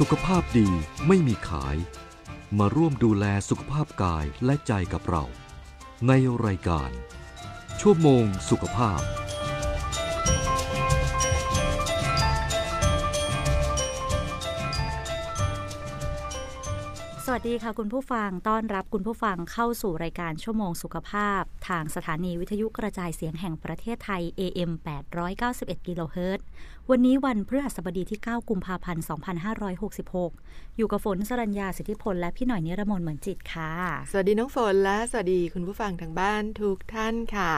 สุขภาพดีไม่มีขาย มาร่วมดูแลสุขภาพกายและใจกับเรา ในรายการ ชั่วโมงสุขภาพ สวัสดีค่ะคุณผู้ฟังต้อนรับคุณผู้ฟังเข้าสู่รายการชั่วโมงสุขภาพ ทางสถานีวิทยุกระจายเสียงแห่งประเทศไทย AM 891กิโลเฮิรตซ์วันนี้วันพฤหัสบดีที่ 9 กุมภาพันธ์ 2566 อยู่กับฝนสรัญญาสิทธิพลและพี่หน่อยนิรมนเหมือนจิตค่ะ สวัสดีน้องฝนและสวัสดีคุณผู้ฟังทางบ้านทุกท่านค่ะ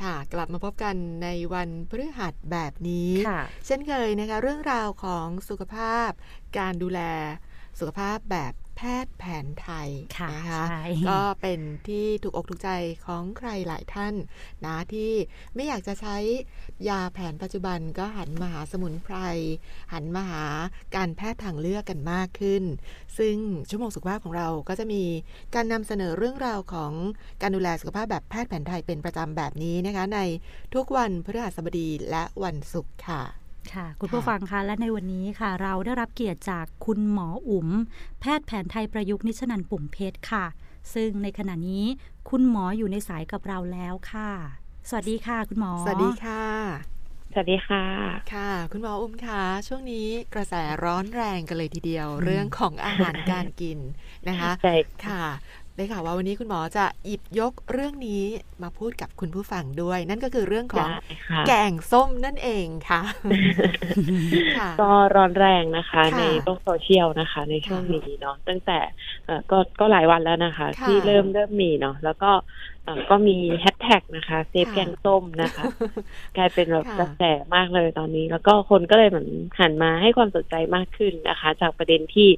ค่ะ กลับมาพบกันในวันพฤหัสแบบนี้ค่ะเช่นเคยนะคะ เรื่องราวของสุขภาพ การดูแลสุขภาพแบบ แพทย์แผนไทยค่ะนะคะใช่ก็เป็นที่ถูกอกถูกใจของใครหลายท่านนะที่ไม่อยากจะใช้ยาแผนปัจจุบันก็หันมาหาสมุนไพร หันมาหาการแพทย์ทางเลือกกันมากขึ้น ซึ่งชั่วโมงสุขภาพของเราก็จะมีการนำเสนอเรื่องราวของการดูแลสุขภาพแบบแพทย์แผนไทยเป็นประจำแบบนี้นะคะในทุกวันพฤหัสบดีและวันศุกร์ค่ะ ค่ะ คุณผู้ฟังคะและในวันนี้ค่ะ เราได้รับเกียรติจากคุณหมออุ๋ม แพทย์แผนไทยประยุกต์นิชนันปุ่มเพชรค่ะ ซึ่งในขณะนี้คุณหมออยู่ในสายกับเราแล้วค่ะ สวัสดีค่ะ คุณหมอ สวัสดีค่ะ สวัสดีค่ะ ค่ะ คุณหมออุ้มคะช่วงนี้กระแสร้อนแรงกันเลยทีเดียว เรื่องของอาหารการกินนะคะใช่ค่ะ ได้ข่าวว่าวันนี้คุณหมอจะหยิบยกเรื่องนี้มาพูดกับคุณผู้ฟังด้วย นั่นก็คือเรื่องของได้ค่ะแกงส้มนั่นเองค่ะค่ะก็ร้อนแรงนะคะค่ะในโลกโซเชียลนะคะ ในช่วงค่ะนี้เนาะตั้งแต่เอ่อก็ก็หลายวันแล้วนะคะค่ะที่เริ่มเริ่มมีเนาะแล้วก็เอ่อ ก็มีแฮชแท็กนะคะเซฟค่ะแกงส้มนะคะ กลายเป็นแบบค่ะกระแสมากเลยตอนนี้ แล้วก็คนก็เลยเหมือนหันมาให้ความสนใจมากขึ้นนะคะ จากประเด็นที่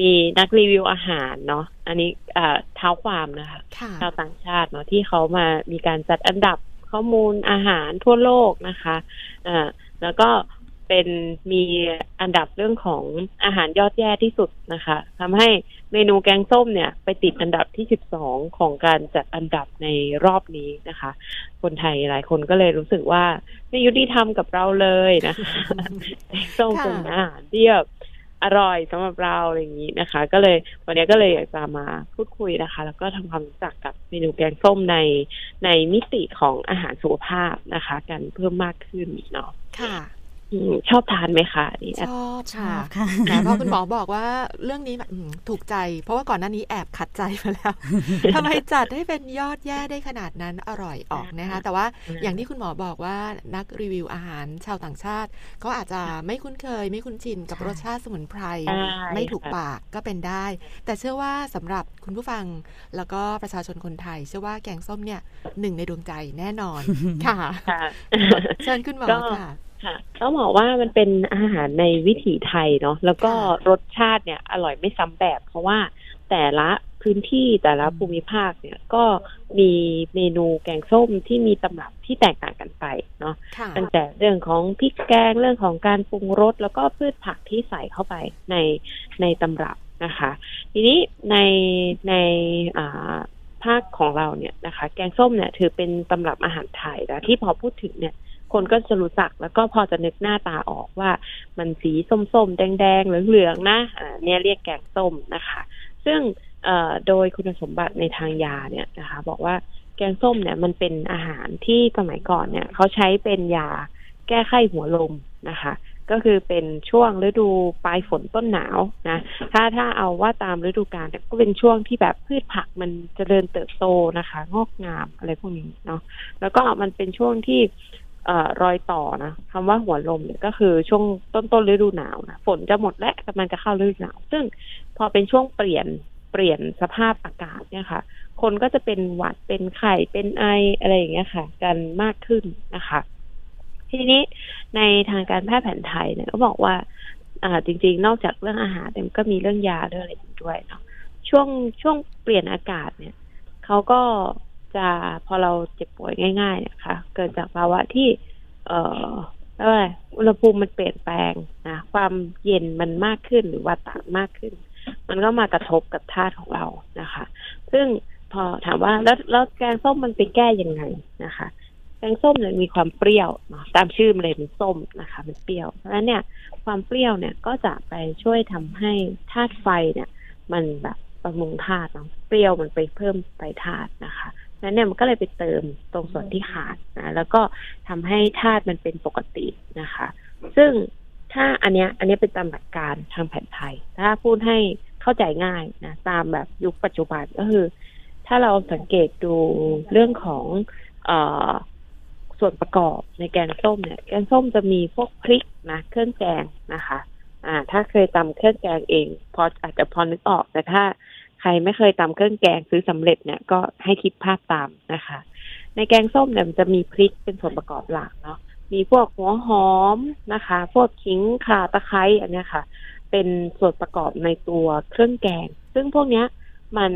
มีนักรีวิวอาหารเนาะอันนี้เอ่อเท้าความนะคะค่ะชาวต่างชาติเนาะที่เขามามีการจัดอันดับข้อมูลอาหารทั่วโลกนะคะอ่าแล้วก็ เป็นมีอันดับเรื่องของอาหารยอดแย่ที่สุดนะคะทำให้เมนูแกงส้มเนี่ย ไปติดอันดับที่ 12 ของการจัดอันดับในรอบนี้นะคะ คนไทยหลายคนก็เลยรู้สึกว่าไม่ยุติธรรมกับเราเลยนะคะแกงส้มค่ะเป็นอาหารที่แบบอร่อยสำหรับเราอะไรอย่างนี้นะคะ ก็เลยวันนี้ก็เลยอยากจะมาพูดคุยนะคะ แล้วก็ทำความรู้จักกับเมนูแกงส้มในในมิติของอาหารสุขภาพนะคะ กันเพิ่มมากขึ้นเนาะค่ะอืม ชอบทานไหมคะอันนี่ชอบชค่ะอบค่ะแต่พอคุณหมอบอกว่าเรื่องนี้แบบอืมถูกใจ เพราะว่าก่อนหน้านี้แอบขัดใจมาแล้วทำไมจัดให้เป็นยอดแย่ได้ขนาดนั้นอร่อยออกนะคะ แต่ว่าอย่างที่คุณหมอบอกว่านักรีวิวอาหารชาวต่างชาติเขาอาจจะไม่คุ้นเคย ไม่คุ้นชินกับใช่รสชาติสมุนไพรใช่ไม่ถูกค่ะปากก็เป็นได้ แต่เชื่อว่าสำหรับคุณผู้ฟังแล้วก็ประชาชนคนไทย เชื่อว่าแกงส้มเนี่ยหนึ่งในดวงใจแน่นอนค่ะค่ะเชิญคุณหมอก็ค่ะ ค่ะต้องบอกว่ามันเป็นอาหารในวิถีไทยเนาะแล้วก็ค่ะรสชาติเนี่ยอร่อยไม่ซ้ำแบบ เพราะว่าแต่ละพื้นที่แต่ละอืมภูมิภาคเนี่ยก็มีเมนูแกงส้มที่มีตำรับที่แตกต่างกันไปเนาะค่ะตั้งแต่เรื่องของพริกแกงเรื่องของการปรุงรสแล้วก็พืชผักที่ใส่เข้าไปในในตำรับนะคะ ทีนี้ในในอ่าภาคของเราเนี่ยนะคะ แกงส้มเนี่ยถือเป็นตำรับอาหารไทยแล้วที่พอพูดถึงเนี่ย คนก็จะรู้จักแล้วก็พอจะนึกหน้าตาออกว่ามันสีส้มๆ แดงๆ เหลืองๆ นะเนี่ยเรียกแกงส้มนะคะ ซึ่งโดยคุณสมบัติในทางยาเนี่ยนะคะ บอกว่าแกงส้มเนี่ยมันเป็นอาหารที่สมัยก่อนเนี่ยเขาใช้เป็นยาแก้ไข้หัวลมนะคะ ก็คือเป็นช่วงฤดูปลายฝนต้นหนาวนะถ้าถ้าเอาว่าตามฤดูกาลก็เป็นช่วงที่แบบพืชผักมันจเจริญเติบโตนะคะ งอกงามอะไรพวกนี้เนาะแล้วก็มันเป็นช่วงที่ รอยต่อนะคำว่าหัวลมเนี่ยก็คือช่วงต้นต้นฤดูหนาวนะฝนจะหมดและกำลังจะเข้าฤดูหนาว ซึ่งพอเป็นช่วงเปลี่ยนเปลี่ยนสภาพอากาศเนี่ยค่ะ คนก็จะเป็นหวัดเป็นไข้เป็นไออะไรอย่างเงี้ยค่ะ กันมากขึ้นนะคะ ทีนี้ในทางการแพทย์แผนไทยเนี่ยก็บอกว่า อ่าจริง ๆ นอกจากเรื่องอาหารเนี่ยมันก็มีเรื่องยาด้วยอะไรอีกด้วยเนาะช่วงช่วงเปลี่ยนอากาศเนี่ยเขาก็ จะพอเราเจ็บป่วยง่ายๆเนะคะเกิดจากภาวะที่ เอ่อเรียกว่าอะไรอุณหภูมิมันเปลี่ยนแปลงนะความเย็นมันมากขึ้นหรือว่าต่างมากขึ้น มันก็มากระทบกับธาตุของเรานะคะ ซึ่งพอถามว่าแล้วแล้วแกงส้มมันไปแก้ยังไงนะคะ แกงส้มเนี่ยมีความเปรี้ยวเนาะตามชื่อมันเลยเป็นส้มนะคะ มันเปรี้ยวเพราะฉะนั้นเนี่ย ความเปรี้ยวเนี่ยก็จะไปช่วยทำให้ธาตุไฟเนี่ย มันแบบบำรุงธาตุเนาะเปรี้ยวมันไปเพิ่มไฟธาตุนะคะ นั้นเนี่ยมันก็เลยไปเติมตรงส่วนที่ขาดนะแล้วก็ทำให้ธาตุมันเป็นปกตินะคะ ซึ่งถ้าอันเนี้ยอันนี้เป็นตามหลักการทางแผนไทย ถ้าพูดให้เข้าใจง่ายนะตามแบบยุคปัจจุบันก็คือ ถ้าเราสังเกตดูเรื่องของเออส่วนประกอบในแกงส้มเนี่ย แกงส้มจะมีพวกพริกนะเครื่องแกงนะคะ อ่า ถ้าเคยตำเครื่องแกงเอง พออาจจะพอนึกออกแต่ถ้า ใครไม่เคยตำเครื่องแกงซื้อสำเร็จเนี่ยก็ให้คิดภาพตามนะคะ ในแกงส้มเนี่ยมันจะมีพริกเป็นส่วนประกอบหลักเนาะมีพวกหัวหอมนะคะ พวกขิงข่าตะไคร้อันเนี้ยค่ะ เป็นส่วนประกอบในตัวเครื่องแกง ซึ่งพวกเนี้ยมัน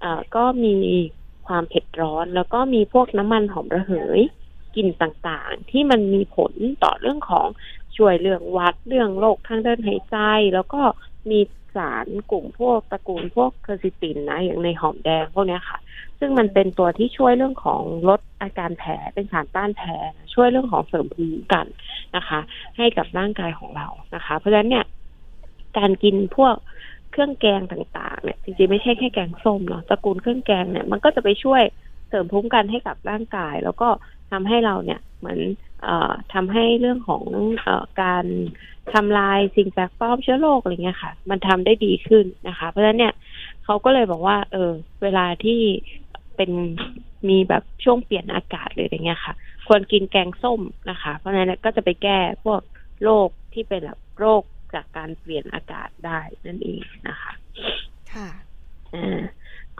เอ่อก็มีความเผ็ดร้อน แล้วก็มีพวกน้ำมันหอมระเหยกลิ่นต่างๆ ที่มันมีผลต่อเรื่องของช่วยเรื่องวัดเรื่องโรคทางเดินหายใจ แล้วก็ มีสารกลุ่มพวกตระกูลพวกเคอร์ซิตินนะอย่างในหอมแดงพวกนี้ค่ะ ซึ่งมันเป็นตัวที่ช่วยเรื่องของลดอาการแผลเป็นสารต้านแผลช่วยเรื่องของเสริมภูมิกันนะคะ ให้กับร่างกายของเรานะคะ เพราะฉะนั้นเนี่ย การกินพวกเครื่องแกงต่างๆเนี่ยจริงๆไม่ใช่แค่แกงส้มเนาะตระกูลเครื่องแกงเนี่ยมันก็จะไปช่วยเสริมภูมิกันให้กับร่างกาย แล้วก็ทำให้เราเนี่ยเหมือน ทำให้เรื่องของเอ่อการทำลายสิ่งแปลกปลอมเชื้อโรคอะไรเงี้ยค่ะ มันทำได้ดีขึ้นนะคะ เพราะฉะนั้นเนี่ยเขาก็เลยบอกว่า เออ เวลาที่เป็นมีแบบช่วงเปลี่ยนอากาศเลยอย่างเงี้ยค่ะ ควรกินแกงส้มนะคะ เพราะฉะนั้นก็จะไปแก้พวกโรคที่เป็นแบบโรคจากการเปลี่ยนอากาศได้นั่นเองนะคะ ค่ะอ่า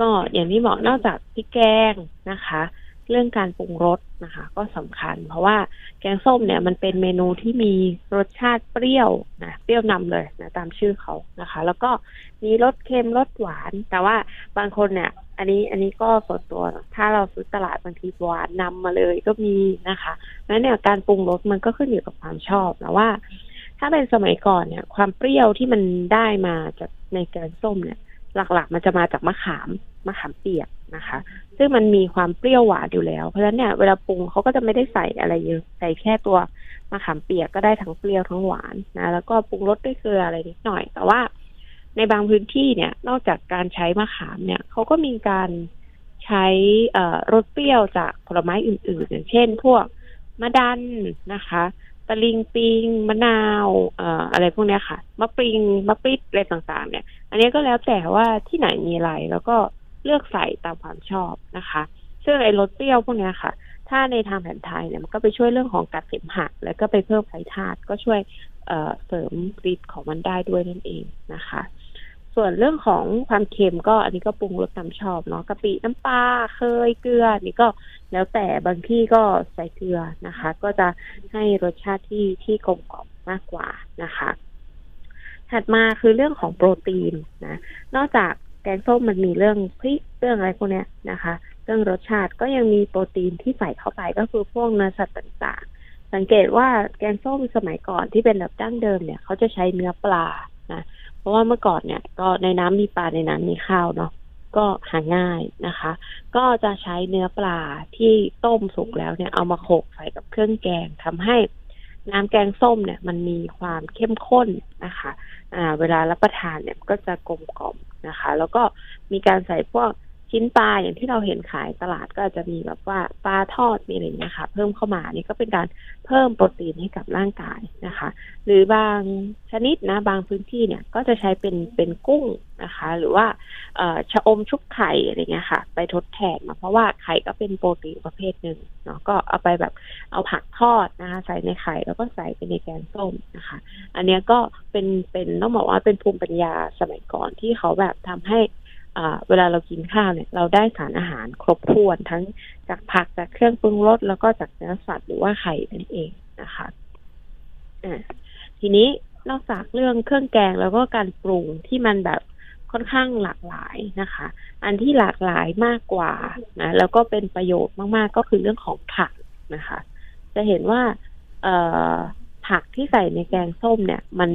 ก็อย่างที่บอกนอกจากพริกแกงนะคะ เรื่องการปรุงรสนะคะ ก็สำคัญ เพราะว่าแกงส้มเนี่ยมันเป็นเมนูที่มีรสชาติเปรี้ยวนะเปรี้ยวนำเลยนะตามชื่อเขานะคะ แล้วก็มีรสเค็มรสหวาน แต่ว่าบางคนเนี่ย อันนี้อันนี้ก็ส่วนตัว ถ้าเราซื้อตลาดบางทีหวานนำมาเลยก็มีนะคะนั้นเนี่ยการปรุงรสมันก็ขึ้นอยู่กับความชอบนะว่า ถ้าเป็นสมัยก่อนเนี่ย ความเปรี้ยวที่มันได้มาจากในแกงส้มเนี่ย หลักๆ มันจะมาจากมะขาม มะขามเปียกนะคะ ซึ่งมันมีความเปรี้ยวหวานอยู่แล้ว เพราะฉะนั้นเนี่ยเวลาปรุงเขาก็จะไม่ได้ใส่อะไรเยอะใส่แค่ตัวมะขามเปียกก็ได้ทั้งเปรี้ยวทั้งหวานนะแล้วก็ปรุงรสด้วยเกลืออะไรนิดหน่อย แต่ว่าในบางพื้นที่เนี่ยนอกจากการใช้มะขามเนี่ยเขาก็มีการใช้รสเปรี้ยวจากผลไม้อื่น ๆ อย่างเช่น พวกมะดันนะคะตะลิงปิงมะนาวเอ่ออะไรพวกนี้ค่ะมะปริงมะปริดอะไรต่างๆ เนี่ย อันนี้ก็แล้วแต่ว่าที่ไหนมีอะไรแล้วก็ เลือกใส่ตามความชอบนะคะ ซึ่งไอ้รสเปรี้ยวพวกนี้ค่ะ ถ้าในทางแผนไทยเนี่ยมันก็ไปช่วยเรื่องของกัดเสมหะแล้วก็ไปเพิ่มไฟธาตุก็ช่วยเเสริมฤทธิ์ของมันได้ด้วยนั่นเองนะคะ ส่วนเรื่องของความเค็มก็อันนี้ก็ปรุงรสตามชอบเนาะกะปิน้ำปลาเคยเกลือนี่ก็แล้วแต่บางที่ก็ใส่เกลือนะคะ ก็จะให้รสชาติที่ที่กลมกล่อมมากกว่านะคะ ถัดมาคือเรื่องของโปรตีนนะ นอกจาก แกงส้มมันมีเรื่องพริกเรื่องอะไรพวกเนี้ยนะคะ เรื่องรสชาติก็ยังมีโปรตีนที่ใส่เข้าไปก็คือพวกเนื้อสัตว์ต่างๆ สังเกตว่าแกงส้มสมัยก่อนที่เป็นแบบดั้งเดิมเนี่ยเขาจะใช้เนื้อปลานะเพราะว่าเมื่อก่อนเนี่ย ก็ในน้ำมีปลาในน้ำมีข้าวเนาะก็หาง่ายนะคะ ก็จะใช้เนื้อปลาที่ต้มสุกแล้วเนี่ยเอามาโขกใส่กับเครื่องแกงทำให้ น้ำแกงส้มเนี่ยมันมีความเข้มข้นนะคะอ่าเวลารับประทานเนี่ยก็จะกลมกล่อมนะคะ แล้วก็มีการใส่พวก ชิ้นปลาอย่างที่เราเห็นขายตลาดก็อาจจะมีแบบว่าปลาทอดมีอะไรอย่างเงี้ยค่ะ เพิ่มเข้ามานี่ก็เป็นการเพิ่มโปรตีนให้กับร่างกายนะคะ หรือบางชนิดนะบางพื้นที่เนี่ยก็จะใช้เป็นเป็นกุ้งนะคะ หรือว่าชะอมชุบไข่อะไรเงี้ยค่ะ ไปทดแทนมาเพราะว่าไข่ก็เป็นโปรตีนประเภทหนึ่งเนาะก็เอาไปแบบเอาผักทอดนะคะใส่ในไข่แล้วก็ใส่ไปในแกงส้มนะคะ อันนี้ก็เป็นเป็นต้องบอกว่าเป็นภูมิปัญญาสมัยก่อนที่เขาแบบทำให้ เวลาเรากินข้าวเนี่ย เราได้สารอาหารครบถ้วนทั้งจากผักจากเครื่องปรุงรสแล้วก็จากเนื้อสัตว์หรือว่าไข่นั่นเองนะคะทีนี้นอกจากเรื่องเครื่องแกงแล้วก็การปรุงที่มันแบบค่อนข้างหลากหลายนะคะ อันที่หลากหลายมากกว่านะแล้วก็เป็นประโยชน์มาก ๆ ก็คือเรื่องของผักนะคะ จะเห็นว่า เอ่อ ผักที่ใส่ในแกงส้มเนี่ย มัน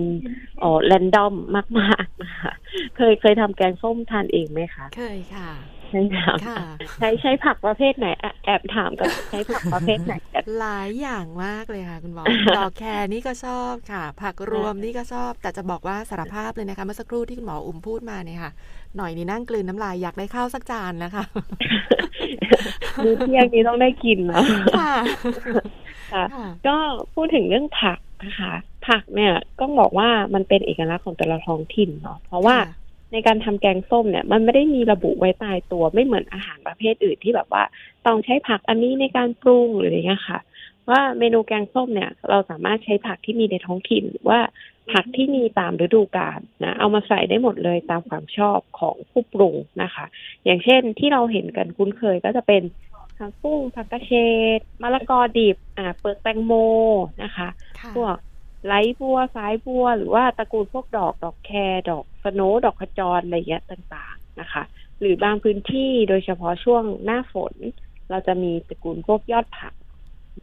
อ๋อแรนดอมมากๆนะคะเคยเคยทำแกงส้มทานเองไหมคะเคยค่ะใช่ค่ะค่ะใช้ใช้ผักประเภทไหนแอบแอบถามกันใช้ผักประเภทไหนกันหลายอย่างมากเลยค่ะ คุณหมอดอกแครนี่ก็ชอบค่ะ ผักรวมนี่ก็ชอบ แต่จะบอกว่าสารภาพเลยนะคะเมื่อสักครู่ที่คุณหมออุ้มพูดมาเนี่ยค่ะ หน่อยนี่นั่งกลืนน้ำลายอยากได้ข้าวสักจานนะคะมื้อเที่ยงนี้ต้องได้กินนะ ค่ะค่ะค่ะ ก็พูดถึงเรื่องผักนะคะผักเนี่ยก็บอกว่ามันเป็นเอกลักษณ์ของแต่ละท้องถิ่นเนาะเพราะว่าในการทำแกงส้มเนี่ย มันไม่ได้มีระบุไว้ตายตัวไม่เหมือนอาหารประเภทอื่นที่แบบว่า ต้องใช้ผักอันนี้ในการปรุงหรืออะไรเงี้ยค่ะ ว่าเมนูแกงส้มเนี่ย เราสามารถใช้ผักที่มีในท้องถิ่นหรือว่าผักที่มีตามฤดูกาลนะเอามาใส่ได้หมดเลยตามความชอบของผู้ปรุงนะคะ อย่างเช่นที่เราเห็นกันคุ้นเคยก็จะเป็น ผักบุ้งผักกระเฉดมะละกอดิบอ่าเปลือกแตงโมนะคะค่ะพวกไหลบัวสายบัว หรือว่าตระกูลพวกดอกดอกแครดอกสโนว์ดอกขจรอะไรเงี้ยต่างๆนะคะ หรือบางพื้นที่โดยเฉพาะช่วงหน้าฝน เราจะมีตระกูลพวกยอดผัก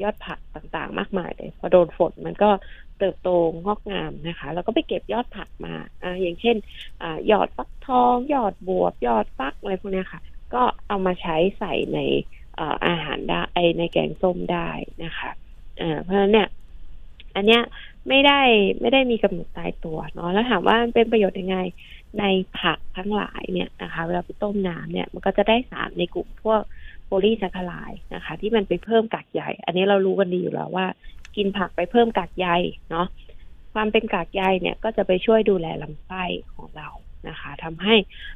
ยอดผักต่างๆ มากมายเลยพอโดนฝนมันก็เติบโตงอกงามนะคะ แล้วก็ไปเก็บยอดผักมาอ่าอย่างเช่นอ่ายอดฟักทอง ยอดบวบยอดฟักอะไรพวกเนี้ยค่ะ ก็เอามาใช้ใส่ในเอาหารได้ไอในแกงส้มได้นะคะเพราะฉะนั้นเนี่ย อันเนี้ยไม่ได้ไม่ได้มีกำหนดตายตัวเนาะแล้วถามว่ามันเป็นประโยชน์ยังไงในผักทั้งหลายเนี่ยนะคะ เวลาไปต้มน้ำเนี่ย มันก็จะได้สารในกลุ่มพวกโพลีแซคคาไลด์นะคะ ที่มันไปเพิ่มกากใยอันนี้เรารู้กันดีอยู่แล้วว่า กินผักไปเพิ่มกากใยเนาะความเป็นกากใยเนี่ยก็จะไปช่วยดูแลลำไส้ของเรา นะคะทำให้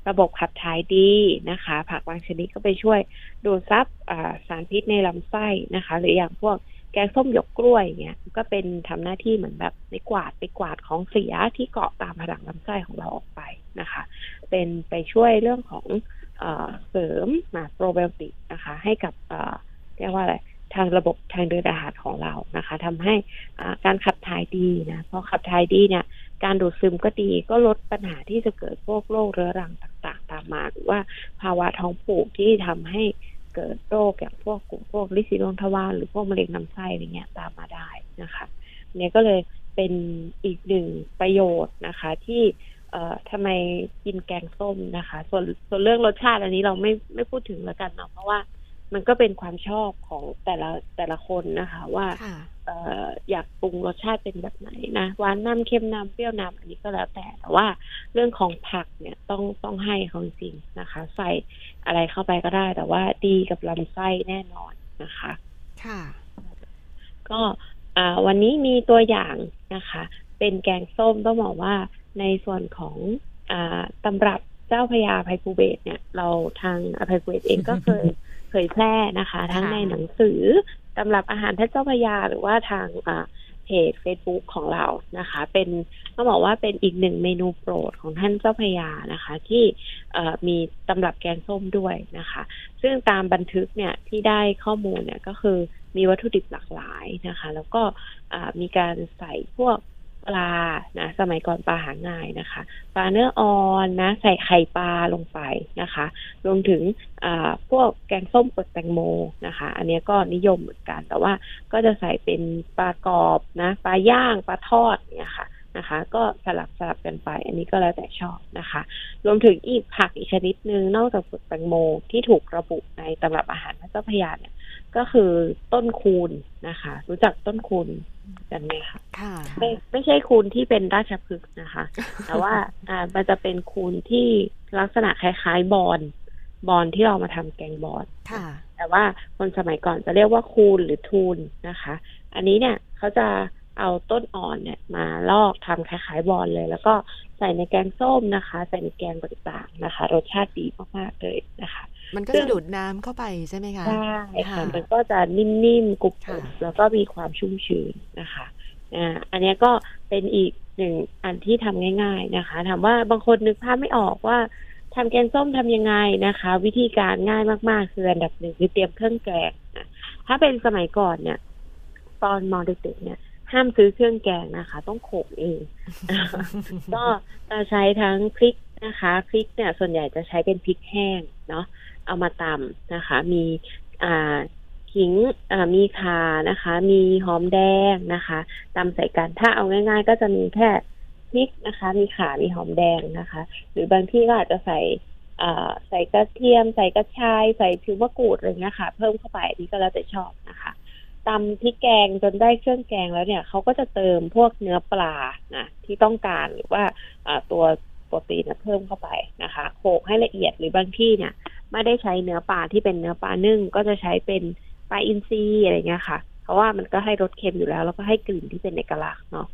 ระบบขับถ่ายดีนะคะ ผักบางชนิดก็ไปช่วยดูดซับสารพิษในลำไส้นะคะ หรืออย่างพวกแกงส้มหยกกล้วยเงี้ยก็เป็นทำหน้าที่เหมือนแบบไปกวาดไปกวาดของเสียที่เกาะตามผนังลำไส้ของเราออกไปนะคะ เป็นไปช่วยเรื่องของเอเสริมมาโปรไบโอติกนะคะ ให้กับเรียกว่าอะไร ทางระบบทางเดินอาหารของเรานะคะทำให้การขับถ่ายดีนะพอขับถ่ายดีเนี่ยการดูดซึมก็ดีก็ลดปัญหาที่จะเกิดพวกโรคเรื้อรังต่างๆ ตามมาหรือว่าภาวะท้องผูกที่ทำให้เกิดโรคอย่างพวกกลุ่มพวกลิซิโดนทวารหรือพวกมะเร็งลำไส้อะไรเงี้ยตามมาได้นะคะเนี่ยก็เลยเป็นอีกหนึ่งประโยชน์นะคะ ที่เอ่อทำไมกินแกงส้มนะคะ ส่วนส่วนเรื่องรสชาติอันนี้เราไม่ไม่พูดถึงแล้วกันเนาะเพราะว่า มันก็เป็นความชอบของแต่ละแต่ละคนนะคะ ว่าค่ะเอ่ออยากปรุงรสชาติเป็นแบบไหนนะหวานน้ำเค็มน้ำเปรี้ยวน้ำอันนี้ก็แล้วแต่แต่ว่าเรื่องของผักเนี่ยต้องต้องให้เขาจริงๆนะคะ ใส่อะไรเข้าไปก็ได้ แต่ว่าดีกับลำไส้แน่นอนนะคะ ค่ะ ก็อ่าวันนี้มีตัวอย่างนะคะ เป็นแกงส้มต้องบอกว่าในส่วนของอ่าตำรับเจ้าพญาภัยภูเบศรเนี่ย เราทางอภัยภูเบศรเองก็เคย เผยแพร่นะคะ ทั้งในหนังสือตำรับอาหารท่านเจ้าพระยาหรือว่าทางอ่าเพจ Facebook ของเรานะคะ เป็นต้องบอกว่าเป็นอีกหนึ่งเมนูโปรดของท่านเจ้าพระยานะคะ ที่เอ่อมีตำรับแกงส้มด้วยนะคะ ซึ่งตามบันทึกเนี่ยที่ได้ข้อมูลเนี่ยก็คือมีวัตถุดิบหลากหลายนะคะ แล้วก็อ่ามีการใส่พวก ปลานะสมัยก่อนปลาหาง่ายนะคะ ปลาเนื้ออ่อนนะ ใส่ไข่ปลาลงไปนะคะ รวมถึงพวกแกงส้มเปลือกแตงโมนะคะ อันเนี้ยก็นิยมเหมือนกัน แต่ว่าก็จะใส่เป็นปลากรอบนะปลาย่างปลาทอดเนี่ยค่ะนะคะ ก็สลับสลับกันไป อันนี้ก็แล้วแต่ชอบนะคะ รวมถึงอีกผักอีกชนิดหนึ่งนอกจากเปลือกแตงโมที่ถูกระบุในตำรับอาหารพระเจ้าพยาเนี่ยก็คือต้นคูณนะคะ รู้จักต้นคูณ กันไหมคะค่ะไม่ไม่ใช่คูณที่เป็นราชพฤกษ์นะคะ แต่ว่าอ่ามันจะเป็นคูณที่ลักษณะคล้ายๆบอลบอลที่เรามาทำแกงบอลค่ะ แต่ว่าคนสมัยก่อนจะเรียกว่าคูณหรือทูนนะคะ อันนี้เนี่ยเขาจะ เอาต้นอ่อนเนี่ยมาลอกทำคล้ายๆบอลเลย แล้วก็ใส่ในแกงส้มนะคะ ใส่ในแกงต่างๆนะคะ รสชาติดีมากๆเลยนะคะ มันก็ซึ่จะงดูดน้ำเข้าไปใช่ไหมคะใช่ค่ะค่ะมันก็จะนิ่มๆกรุบค่ะๆแล้วก็มีความชุ่มชื้นนะคะอ่าอันเนี้ยก็เป็นอีกหนึ่งอันที่ทำง่าย ๆนะคะถามว่าบางคนนึกภาพไม่ออกว่าทำแกงส้มทำยังไงนะคะ วิธีการง่ายมากๆ คืออันดับหนึ่งคือเตรียมเครื่องแกงนะถ้าเป็นสมัยก่อนเนี่ย ตอนมอเด็กๆเนี่ย ห้ามซื้อเครื่องแกงนะคะ ต้องโขกเอง ก็จะใช้ทั้งพริกนะคะพริกเนี่ยส่วนใหญ่จะใช้เป็นพริกแห้งเนาะเอามาตำนะคะ มีอ่าขิงอ่ามีขานะคะ มีหอมแดงนะคะตำใส่กันถ้าเอาง่าย ๆ ก็จะมีแค่พริกนะคะ มีขามีหอมแดงนะคะ หรือบางที่ก็อาจจะใส่ใส่กระเทียม ใส่กระชาย ใส่ผิวมะกรูดอะไรเงี้ยค่ะ เพิ่มเข้าไปนี่ก็แล้วแต่ชอบนะคะ ตำพริกแกงจนได้เครื่องแกงแล้วเนี่ยเขาก็จะเติมพวกเนื้อปลานะที่ต้องการหรือว่าตัวโปรตีนเพิ่มเข้าไปนะคะโขกให้ละเอียดหรือบางที่เนี่ย ไม่ได้ใช้เนื้อปลาที่เป็นเนื้อปลานึ่งก็จะใช้เป็นปลาอินทรีอะไรเงี้ยค่ะ เพราะว่ามันก็ให้รสเค็มอยู่แล้ว แล้วก็ให้กลิ่นที่เป็นเอกลักษณ์เนาะ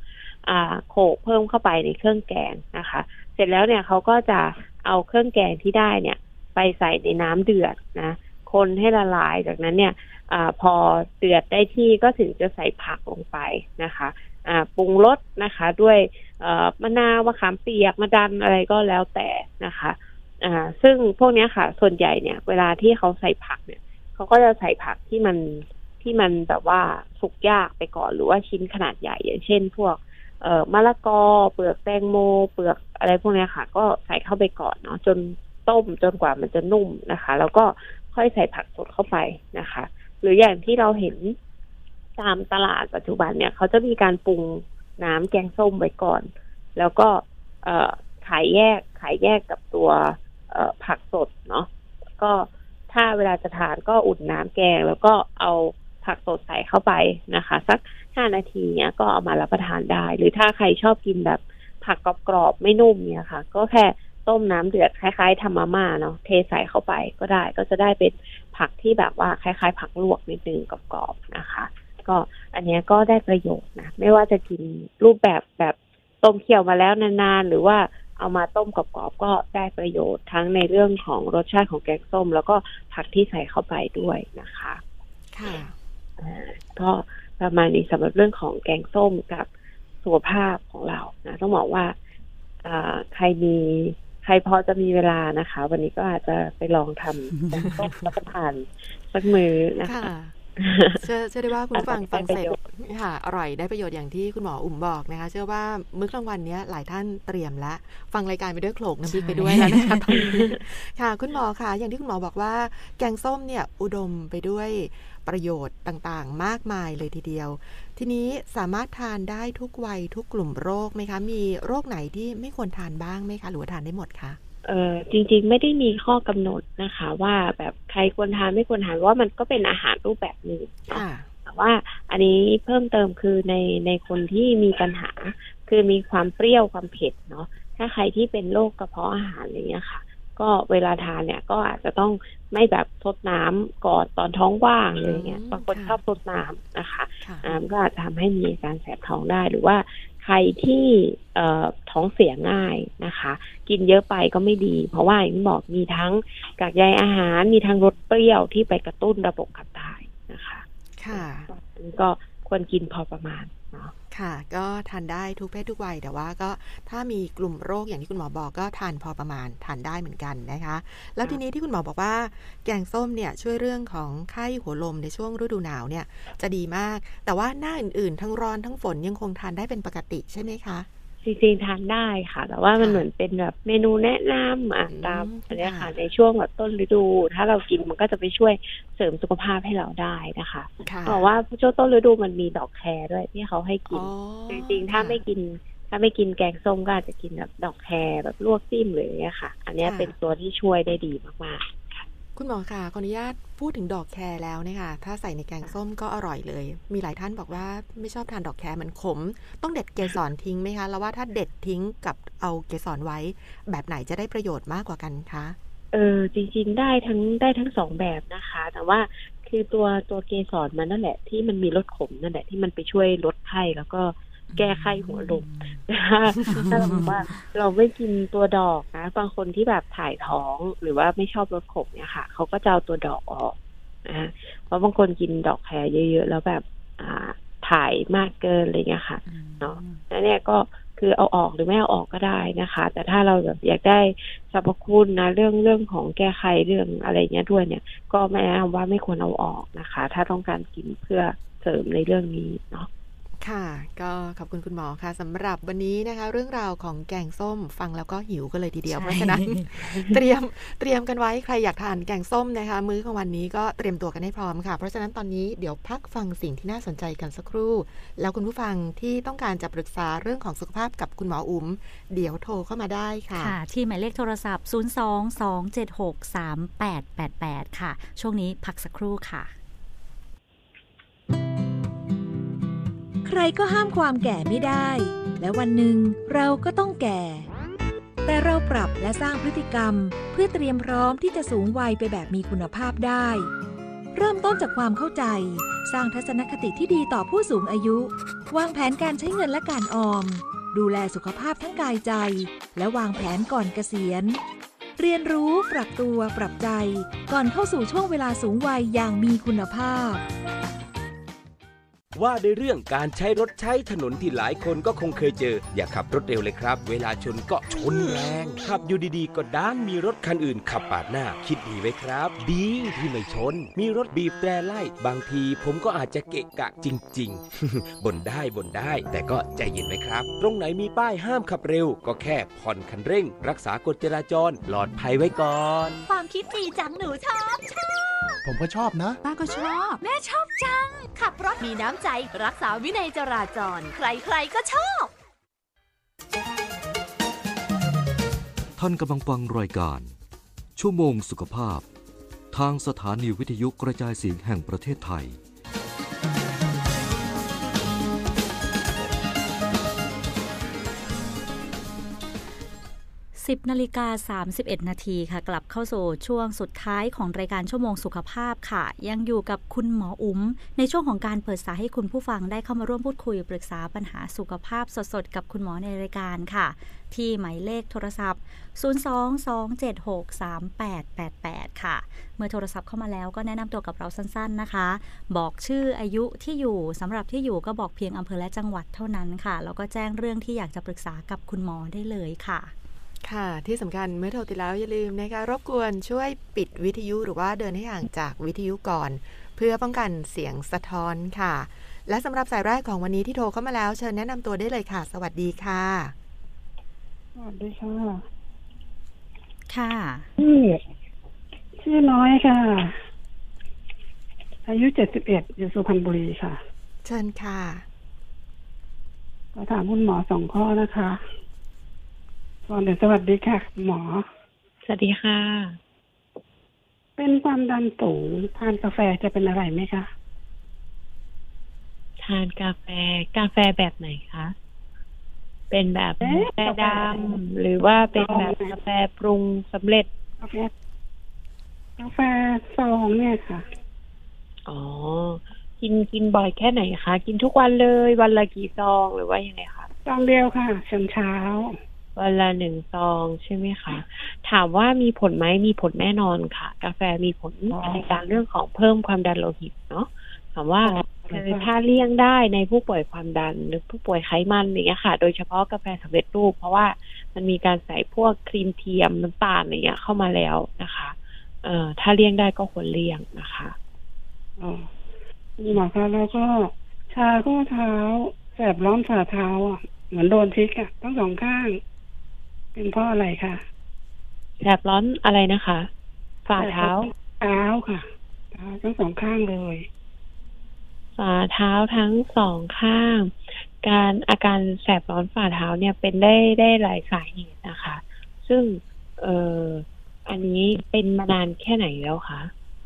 โขกเพิ่มเข้าไปในเครื่องแกงนะคะ เสร็จแล้วเนี่ยเขาก็จะเอาเครื่องแกงที่ได้เนี่ย ไปใส่ในน้ำเดือดนะคนให้ละลายจากนั้นเนี่ย อพอเดือดได้ที่ก็ถึงจะใส่ผักลงไปนะคะปรุงรสนะคะ ด้วยมะนาวมะขามเปียกมะดันอะไรก็แล้วแต่นะคะซึ่งพวกนี้ค่ะ ส่วนใหญ่เนี่ย เวลาที่เขาใส่ผักเนี่ยเขาก็จะใส่ผักที่มันที่มันแบบว่าสุกยากไปก่อนหรือว่าชิ้นขนาดใหญ่ อย่างเช่น พวกเอ่อมะละกอ เปลือกแตงโม เปลือกอะไรพวกนี้ค่ะ ก็ใส่เข้าไปก่อนเนาะจนต้มจนกว่ามันจะนุ่มนะคะ แล้วก็ค่อยใส่ผักสดเข้าไปนะคะ หรืออย่างที่เราเห็นตามตลาดปัจจุบันเนี่ย เขาจะมีการปรุงน้ำแกงส้มไว้ก่อน แล้วก็เอขายแยกขายแยกกับตัวเอผักสดเนาะก็ถ้าเวลาจะทานก็อุ่นน้ำแกง แล้วก็เอาผักสดใส่เข้าไปนะคะ สักห้านาทีเนี้ยก็เอามารับประทานได้ หรือถ้าใครชอบกินแบบผักกรอบๆไม่นุ่มเนี่ยค่ะ ก็แค่ ต้มน้ำเดือดคล้ายๆทำมาม่าเนาะเทใส่เข้าไปก็ได้ก็จะได้เป็นผักที่แบบว่าคล้าย ๆ ผักลวกนิดนึงกรอบๆนะคะ ก็อันนี้ก็ได้ประโยชน์นะไม่ว่าจะกินรูปแบบแบบต้มเคี่ยวมาแล้วนานๆ หรือว่าเอามาต้มกรอบๆก็ได้ประโยชน์ทั้งในเรื่องของรสชาติของแกงส้ม แล้วก็ผักที่ใส่เข้าไปด้วยนะคะ ค่ะก็ประมาณนี้สำหรับเรื่องของแกงส้มกับสุขภาพของเรานะต้องบอกว่าใครมีใครพอจะมีเวลานะคะ วันนี้ก็อาจจะไปลองทำแกงส้มรับประทานสักมือนะคะเชื่อเชื่อได้ว่าคุณฟังฟังเสร็จค่ะอร่อยได้ประโยชน์อย่างที่คุณหมออุ่มบอกนะคะ เชื่อว่ามื้อกลางวันนี้หลายท่านเตรียมแล้วฟังรายการไปด้วยโขลกน้ำพริกไปด้วยแล้วนะคะตอนนี้ค่ะ คุณหมอค่ะ อย่างที่คุณหมอบอกว่า แกงส้มเนี่ยอุดมไปด้วยประโยชน์ต่างๆ มากมายเลยทีเดียว ทีนี้สามารถทานได้ทุกวัยทุกกลุ่มโรคไหมคะ มีโรคไหนที่ไม่ควรทานบ้างไหมคะ หรือว่าทานได้หมดคะเออจริงๆ ไม่ได้มีข้อกำหนดนะคะ ว่าแบบใครควรทานไม่ควรทานว่ามันก็เป็นอาหารรูปแบบหนึ่งแต่ว่าอันนี้เพิ่มเติมคือในในคนที่มีปัญหา คือมีความเปรี้ยวความเผ็ดเนาะถ้าใครที่เป็นโรคกระเพาะอาหารอะไรเงี้ยค่ะ ก็เวลาทานเนี่ยก็อาจจะต้องไม่แบบทดน้ำก่อนตอนท้องว่างอะไรเงี้ยบางคนชอบทดน้ำนะคะน้ำก็อาจจะทำให้มีการแสบท้องได้หรือว่าใครที่ท้องเสียง่ายนะคะ กินเยอะไปก็ไม่ดี เพราะว่าอย่างที่บอกมีทั้งกากใยอาหาร มีทั้งรสเปรี้ยวที่ไปกระตุ้นระบบขับถ่ายนะคะ ค่ะก็ควรกินพอประมาณเนะค่ะ ก็ทานได้ทุกเพศทุกวัย แต่ว่าก็ถ้ามีกลุ่มโรคอย่างที่คุณหมอบอกก็ทานพอประมาณทานได้เหมือนกันนะคะ แล้วทีนี้ที่คุณหมอบอกว่า แกงส้มเนี่ยช่วยเรื่องของไข้หัวลมในช่วงฤดูหนาวเนี่ยจะดีมาก แต่ว่าหน้าอื่นๆ ทั้งร้อนทั้งฝนยังคงทานได้เป็นปกติใช่ไหมคะ จริงๆทานได้ค่ะ แต่ว่ามันเหมือนเป็นแบบเมนูแนะนำอะตามอันนี้ค่ะในช่วงแบบต้นฤดู ถ้าเรากินมันก็จะไปช่วยเสริมสุขภาพให้เราได้นะคะบอกว่าช่วงต้นฤดูมันมีดอกแครด้วยที่เขาให้กิน จริงๆ ถ้าไม่กิน ถ้าไม่กินแกงส้มก็อาจจะกินแบบดอกแครแบบลวกจิ้มเลยอะค่ะ อันนี้เป็นตัวที่ช่วยได้ดีมากๆ คุณหมอคะขออนุญาตพูดถึงดอกแครแล้วนะคะถ้าใส่ในแกงส้มก็อร่อยเลย มีหลายท่านบอกว่าไม่ชอบทานดอกแครมันขม ต้องเด็ดเกสรทิ้งไหมคะ แล้วว่าถ้าเด็ดทิ้งกับเอาเกสรไว้ แบบไหนจะได้ประโยชน์มากกว่ากันคะเออจริงๆได้ทั้งได้ทั้งสองแบบนะคะ แต่ว่าคือตัวตัวเกสรมันนั่นแหละที่มันมีรสขมนั่นแหละที่มันไปช่วยลดไข้แล้วก็ แก้ไข้หัวลมนะคะถ้าเราบอกว่าเราไม่กินตัวดอกนะ บางคนที่แบบถ่ายท้องหรือว่าไม่ชอบรสขมเนี่ยค่ะเขาก็จะเอาตัวดอกออกนะเพราะบางคนกินดอกแครเยอะ ๆ แล้วแบบอ่าถ่ายมากเกินอะไรเงี้ยค่ะเนาะแล้วเนี่ยก็คือเอาออกหรือไม่เอาออกก็ได้นะคะ แต่ถ้าเราแบบอยากได้สรรพคุณนะเรื่องเรื่องของแก้ไขเรื่องอะไรเงี้ยด้วยเนี่ย ก็แนะนำว่าไม่ควรเอาออกนะคะ ถ้าต้องการกินเพื่อเสริมในเรื่องนี้เนาะ ค่ะ ก็ขอบคุณคุณหมอค่ะสำหรับวันนี้นะคะ เรื่องราวของแกงส้มฟังแล้วก็หิวกันเลยทีเดียวใช่เพราะฉะนั้นเตรียมเตรียมกันไว้ใครอยากทานแกงส้มนะคะ มื้อของวันนี้ก็เตรียมตัวกันให้พร้อมค่ะ เพราะฉะนั้นตอนนี้เดี๋ยวพักฟังสิ่งที่น่าสนใจกันสักครู่ แล้วคุณผู้ฟังที่ต้องการจะปรึกษาเรื่องของสุขภาพกับคุณหมออุ๋มเดี๋ยวโทรเข้ามาได้ค่ะค่ะ ที่หมายเลขโทรศัพท์ 022763888 ค่ะ ช่วงนี้พักสักครู่ค่ะ ใครก็ห้ามความแก่ไม่ได้ และวันหนึ่งเราก็ต้องแก่ แต่เราปรับและสร้างพฤติกรรม เพื่อเตรียมพร้อมที่จะสูงวัยไปแบบมีคุณภาพได้ เริ่มต้นจากความเข้าใจ สร้างทัศนคติที่ดีต่อผู้สูงอายุ วางแผนการใช้เงินและการออม ดูแลสุขภาพทั้งกายใจ และวางแผนก่อนเกษียณ เรียนรู้ปรับตัวปรับใจ ก่อนเข้าสู่ช่วงเวลาสูงวัยอย่างมีคุณภาพ ว่าด้วยเรื่องการใช้รถใช้ถนนที่หลายคนก็คงเคยเจอ อย่าขับรถเร็วเลยครับ เวลาชนก็ชนแรงขับอยู่ดีๆ ก็ด้านมีรถคันอื่นขับปาดหน้า คิดดีไว้ครับ ดีที่ไม่ชน มีรถบีบแตรไล่ บางทีผมก็อาจจะเกะกะจริง ๆบ่นได้บ่นได้ แต่ก็ใจเย็นไว้ครับ ตรงไหนมีป้ายห้ามขับเร็ว ก็แค่ผ่อนคันเร่ง รักษากฎจราจรปลอดภัยไว้ก่อน ความคิดดีจังหนูชอบชอบผมก็ชอบนะ ป้าก็ชอบ แม่ชอบจัง ขับรถมีน้ำใจรักษาวินัยจราจร ใครๆก็ชอบ ท่านกำลังฟังรายการ ชั่วโมงสุขภาพ ทางสถานีวิทยุกระจายเสียงแห่งประเทศไทย 10นาฬิกา31 นาทีค่ะ กลับเข้าสู่ช่วงสุดท้ายของรายการชั่วโมงสุขภาพค่ะ ยังอยู่กับคุณหมออุ๋ม ในช่วงของการเปิดสายให้คุณผู้ฟังได้เข้ามาร่วมพูดคุยปรึกษาปัญหาสุขภาพสดๆ กับคุณหมอในรายการค่ะ ที่หมายเลขโทรศัพท์ 022763888 ค่ะ เมื่อโทรศัพท์เข้ามาแล้วก็แนะนำตัวกับเราสั้นๆนะคะ บอกชื่ออายุที่อยู่สำหรับที่อยู่ก็บอกเพียงอำเภอและจังหวัดเท่านั้นค่ะแล้วก็แจ้งเรื่องที่อยากจะปรึกษากับคุณหมอได้เลยค่ะ ค่ะ ที่สำคัญเมื่อโทรติดแล้วอย่าลืมนะคะรบกวนช่วยปิดวิทยุหรือว่าเดินให้ห่างจากวิทยุก่อน เพื่อป้องกันเสียงสะท้อนค่ะ และสำหรับสายแรกของวันนี้ที่โทรเข้ามาแล้วเชิญแนะนำตัวได้เลยค่ะ สวัสดีค่ะสวัสดีค่ะค่ะชื่อชื่อน้อยค่ะ อายุเจ็ดสิบเอ็ดอยู่สุพรรณบุรีค่ะ เชิญค่ะก็ถามคุณหมอสองข้อนะคะ ก่อนเดี๋ยวสวัสดีค่ะคุณหมอ สวัสดีค่ะ เป็นความดันสูงทานกาแฟจะเป็นอะไรไหมคะทานกาแฟกาแฟแบบไหนคะเป็นแบบเอ๊ะกาแฟดำหรือว่าเป็นแบบกาแฟปรุงสำเร็จกาแฟกาแฟซองเนี่ยค่ะ อ๋อ กินกินบ่อยแค่ไหนคะ กินทุกวันเลย วันละกี่ซองหรือว่ายังไงคะ ซองเดียวค่ะเช้าเช้า วันละหนึ่งซองใช่ไหมคะถามว่ามีผลไหมมีผลแน่นอนค่ะ กาแฟมีผลในการเรื่องของเพิ่มความดันโลหิตเนาะถามว่าคือถ้าเลี่ยงได้ในผู้ป่วยความดันหรือผู้ป่วยไขมันอย่างเงี้ยค่ะ โดยเฉพาะกาแฟสำเร็จรูป เพราะว่ามันมีการใส่พวกครีมเทียมน้ำตาลอย่างเงี้ยเข้ามาแล้วนะคะ เอ่อถ้าเลี่ยงได้ก็ควรเลี่ยงนะคะอ๋อคุณหมอคะแล้วก็ชาข้อเท้าแสบร้อนฝ่าเท้าอะเหมือนโดนทิกอะทั้งสองข้าง เป็นเพราะอะไรคะแสบร้อนอะไรนะคะฝ่าเท้าเท้าค่ะเท้าทั้งสองข้างเลยฝ่าเท้าทั้งสองข้าง การอาการแสบร้อนฝ่าเท้าเนี่ยเป็นได้ได้หลายสาเหตุนะคะ ซึ่งเอ่ออันนี้เป็นมานานแค่ไหนแล้วคะ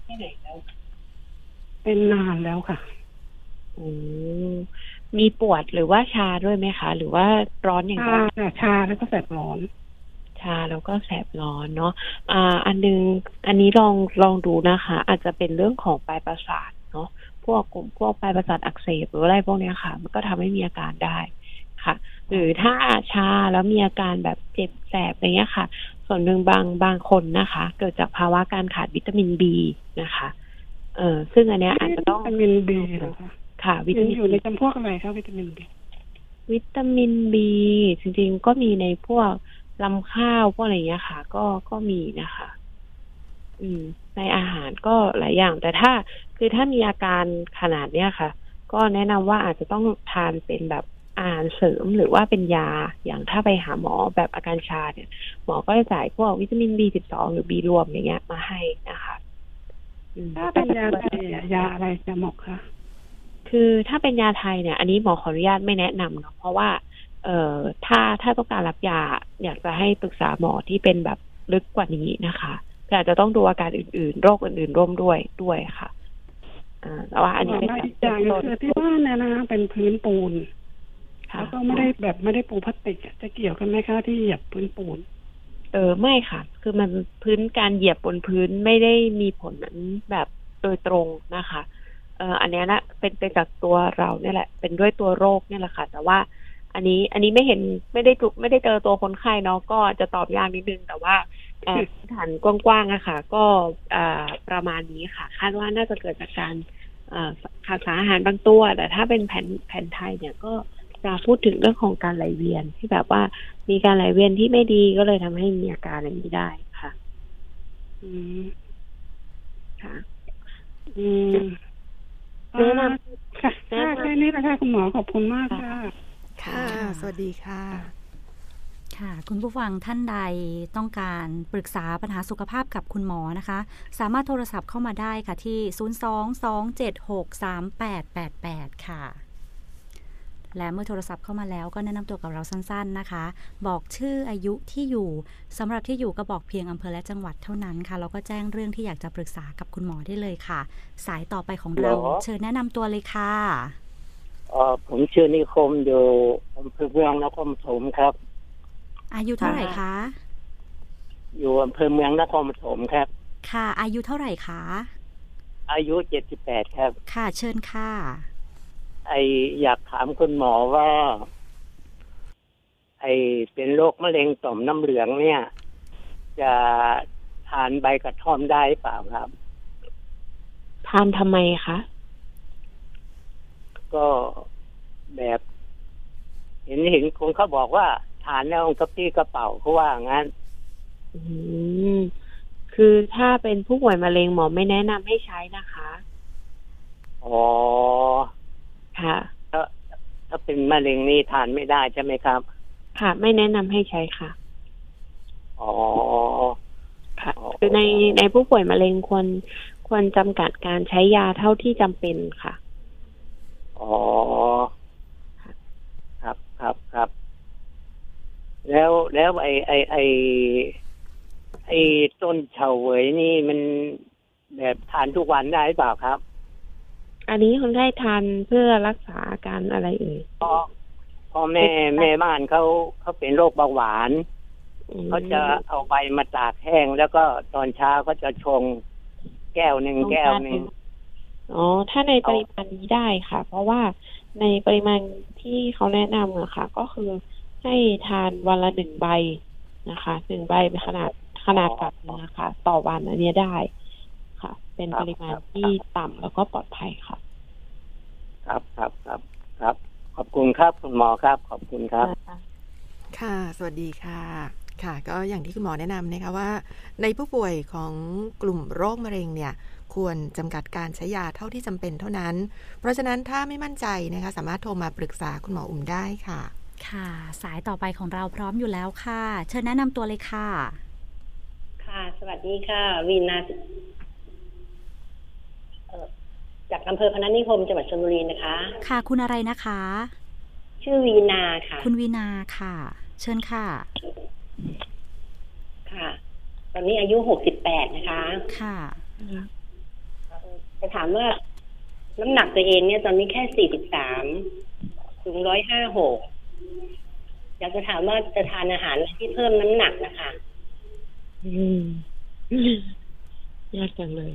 แค่ไหนแล้ว เป็นนานแล้วค่ะอืมมีปวดหรือว่าชาด้วยไหมคะ หรือว่าร้อนอย่างชาเดียวค่ะชาแล้วก็แสบร้อน ชาแล้วก็แสบร้อนเนาะอ่าอันนึงอันนี้ลองลองดูนะคะ อาจจะเป็นเรื่องของปลายประสาทเนาะพวกกลุ่มพวกปลายประสาทอักเสบหรืออะไรพวกเนี้ยค่ะ มันก็ทำให้มีอาการได้ค่ะ หรือถ้าชาแล้วมีอาการแบบเจ็บแสบอะไรเงี้ยค่ะ ส่วนหนึ่งบางบางคนนะคะ เกิดจากภาวะการขาดวิตามินบีนะคะ เออซึ่งอันเนี้ยอาจจะต้องวิตามินบีเหรอคะค่ะ วิยัตางมินอยู่ในจำพวกอะไรคะวิตามินบีวิตามินบีจริงๆก็มีในพวก ลำข้าวพวกอะไรเงี้ยค่ะ ก็ก็มีนะคะ อืม ในอาหารก็หลายอย่าง แต่ถ้าคือถ้ามีอาการขนาดเนี้ยค่ะ ก็แนะนำว่าอาจจะต้องทานเป็นแบบอาหารเสริมหรือว่าเป็นยาอย่างถ้าไปหาหมอแบบอาการชาเนี่ย หมอก็จะจ่ายพวกวิตามิน B12 หรือ B รวมอย่างเงี้ย มาให้นะคะอืมถ้าเป็นยาไทยอะยาอะไรจะเหมาะคะคือถ้าเป็นยาไทยเนี่ย อันนี้หมอขออนุญาตไม่แนะนำเนาะเพราะว่า เอ่อถ้าถ้าต้องการรับยาอยากจะให้ปรึกษาหมอที่เป็นแบบลึกกว่านี้นะคะแต่อาจจะต้องดูอาการอื่นๆ โรคอื่นๆร่วมด้วยด้วยค่ะอ่าแต่ว่าอันนี้เป็นแล้วอีกอย่างหนึ่งคือที่บ้านเนี่ยนะคะเป็นพื้นปูนค่ะแล้วก็ไม่ได้แบบไม่ได้ปูพลาสติกอะจะเกี่ยวกันไหมคะที่เหยียบพื้นปูน เออไม่ค่ะ คือมันพื้นการเหยียบบนพื้นไม่ได้มีผลนั้นแบบโดยตรงนะคะ เอออันเนี้ยนะเป็นเป็นจากตัวเราเนี่ยแหละ เป็นด้วยตัวโรคเนี่ยแหละค่ะ แต่ว่า อันนี้อันนี้ไม่เห็นไม่ได้ถูกไม่ได้เจอตัวคนไข้เนาะก็จะตอบยากนิดนึง แต่ว่าเอ่อพื้นฐานกว้างๆอะค่ะ ก็อ่าประมาณนี้ค่ะ คาดว่าน่าจะเกิดจากการเอ่อขาดสารอาหารบางตัว แต่ถ้าเป็นแผ่นแผ่นไทยเนี่ยก็จะพูดถึงเรื่องของการไหลเวียนที่แบบว่ามีการไหลเวียนที่ไม่ดีก็เลยทำให้มีอาการอย่างนี้ได้ค่ะ อืมค่ะ อืมแนะนค่ะแนะนำแค่นี้แหละค่ะคุณหมอขอบคุณมากค่ะ ค่ะ สวัสดีค่ะ ค่ะ คุณผู้ฟังท่านใดต้องการปรึกษาปัญหาสุขภาพกับคุณหมอนะคะ สามารถโทรศัพท์เข้ามาได้ค่ะที่ 022763888 ค่ะ และเมื่อโทรศัพท์เข้ามาแล้วก็แนะนำตัวกับเราสั้นๆนะคะ บอกชื่ออายุที่อยู่สำหรับที่อยู่ก็บอกเพียงอำเภอและจังหวัดเท่านั้นค่ะ แล้วก็แจ้งเรื่องที่อยากจะปรึกษากับคุณหมอได้เลยค่ะ สายต่อไปของเราหรอเชิญแนะนำตัวเลยค่ะเอ่อ ผมชื่อนิคมอยู่อำเภอเมืองนครปฐมครับ อายุเท่าไหร่คะ อยู่อำเภอเมืองนครปฐมครับ ค่ะ อายุเท่าไหร่คะ อายุเจ็ดสิบแปดครับ ค่ะ เชิญค่ะ ไออยากถามคุณหมอว่า ไอเป็นโรคมะเร็งต่อมน้ำเหลืองเนี่ย จะทานใบกระท่อมได้เปล่าครับ ทานทำไมคะ ก็แบบ เห็นเห็นคนเขาบอกว่าทานแล้วกระปี้กระเป๋าเขาว่างั้น อืมคือถ้าเป็นผู้ป่วยมะเร็งหมอไม่แนะนำให้ใช้นะคะ อ๋อ ค่ะ ถ้าถ้าเป็นมะเร็งนี่ทานไม่ได้ใช่ไหมครับ ค่ะ ไม่แนะนำให้ใช้ค่ะ อ๋อ ค่ะอ๋อคือในในผู้ป่วยมะเร็งควรควรจำกัดการใช้ยาเท่าที่จำเป็นค่ะ อ๋อ ครับครับครับ แล้วแล้วไอไอไอไอต้นเฉาเหวยนี่มันแบบทานทุกวันได้เปล่าครับ อันนี้คนไข้ทานเพื่อรักษาอาการอะไรเอ่ยเพราะพ่อแม่แม่บ้านเขาเขาเป็นโรคเบาหวานอืมเขาจะเอาใบมาตากแห้ง แล้วก็ตอนเช้าเขาจะชงแก้วหนึ่งแก้วหนึ่ง อ๋อ ถ้าในปริมาณนี้ได้ค่ะ เพราะว่าในปริมาณที่เขาแนะนำอะค่ะ ก็คือให้ทานวันละหนึ่งใบนะคะหนึ่งใบเป็นขนาดขนาดแบบนึงนะคะ ต่อวันอันเนี้ยได้ค่ะ เป็นปริมาณที่ต่ำแล้วก็ปลอดภัยค่ะ ครับครับครับครับ ขอบคุณครับคุณหมอครับ ขอบคุณครับ ค่ะ สวัสดีค่ะค่ะ ก็อย่างที่คุณหมอแนะนำนะคะว่า ในผู้ป่วยของกลุ่มโรคมะเร็งเนี่ย ควรจำกัดการใช้ยาเท่าที่จำเป็นเท่านั้น เพราะฉะนั้นถ้าไม่มั่นใจนะคะสามารถโทรมาปรึกษาคุณหมออุ่มได้ค่ะ ค่ะ สายต่อไปของเราพร้อมอยู่แล้วค่ะ เชิญแนะนำตัวเลยค่ะ ค่ะ สวัสดีค่ะวีนาเอ่อจากอำเภอพนัสนิคมจังหวัดชลบุรีนะคะ ค่ะ คุณอะไรนะคะ ชื่อวีนาค่ะ คุณวีนาค่ะ เชิญค่ะ ค่ะ ตอนนี้อายุหกสิบแปดนะคะ ค่ะ จะถามว่าน้ำหนักตัวเองเนี่ยตอนนี้แค่สี่สิบสามถึงร้อยห้าหกอยากจะถามว่าจะทานอาหารอะไรที่เพิ่มน้ำหนักนะคะ อืมยากจังเลย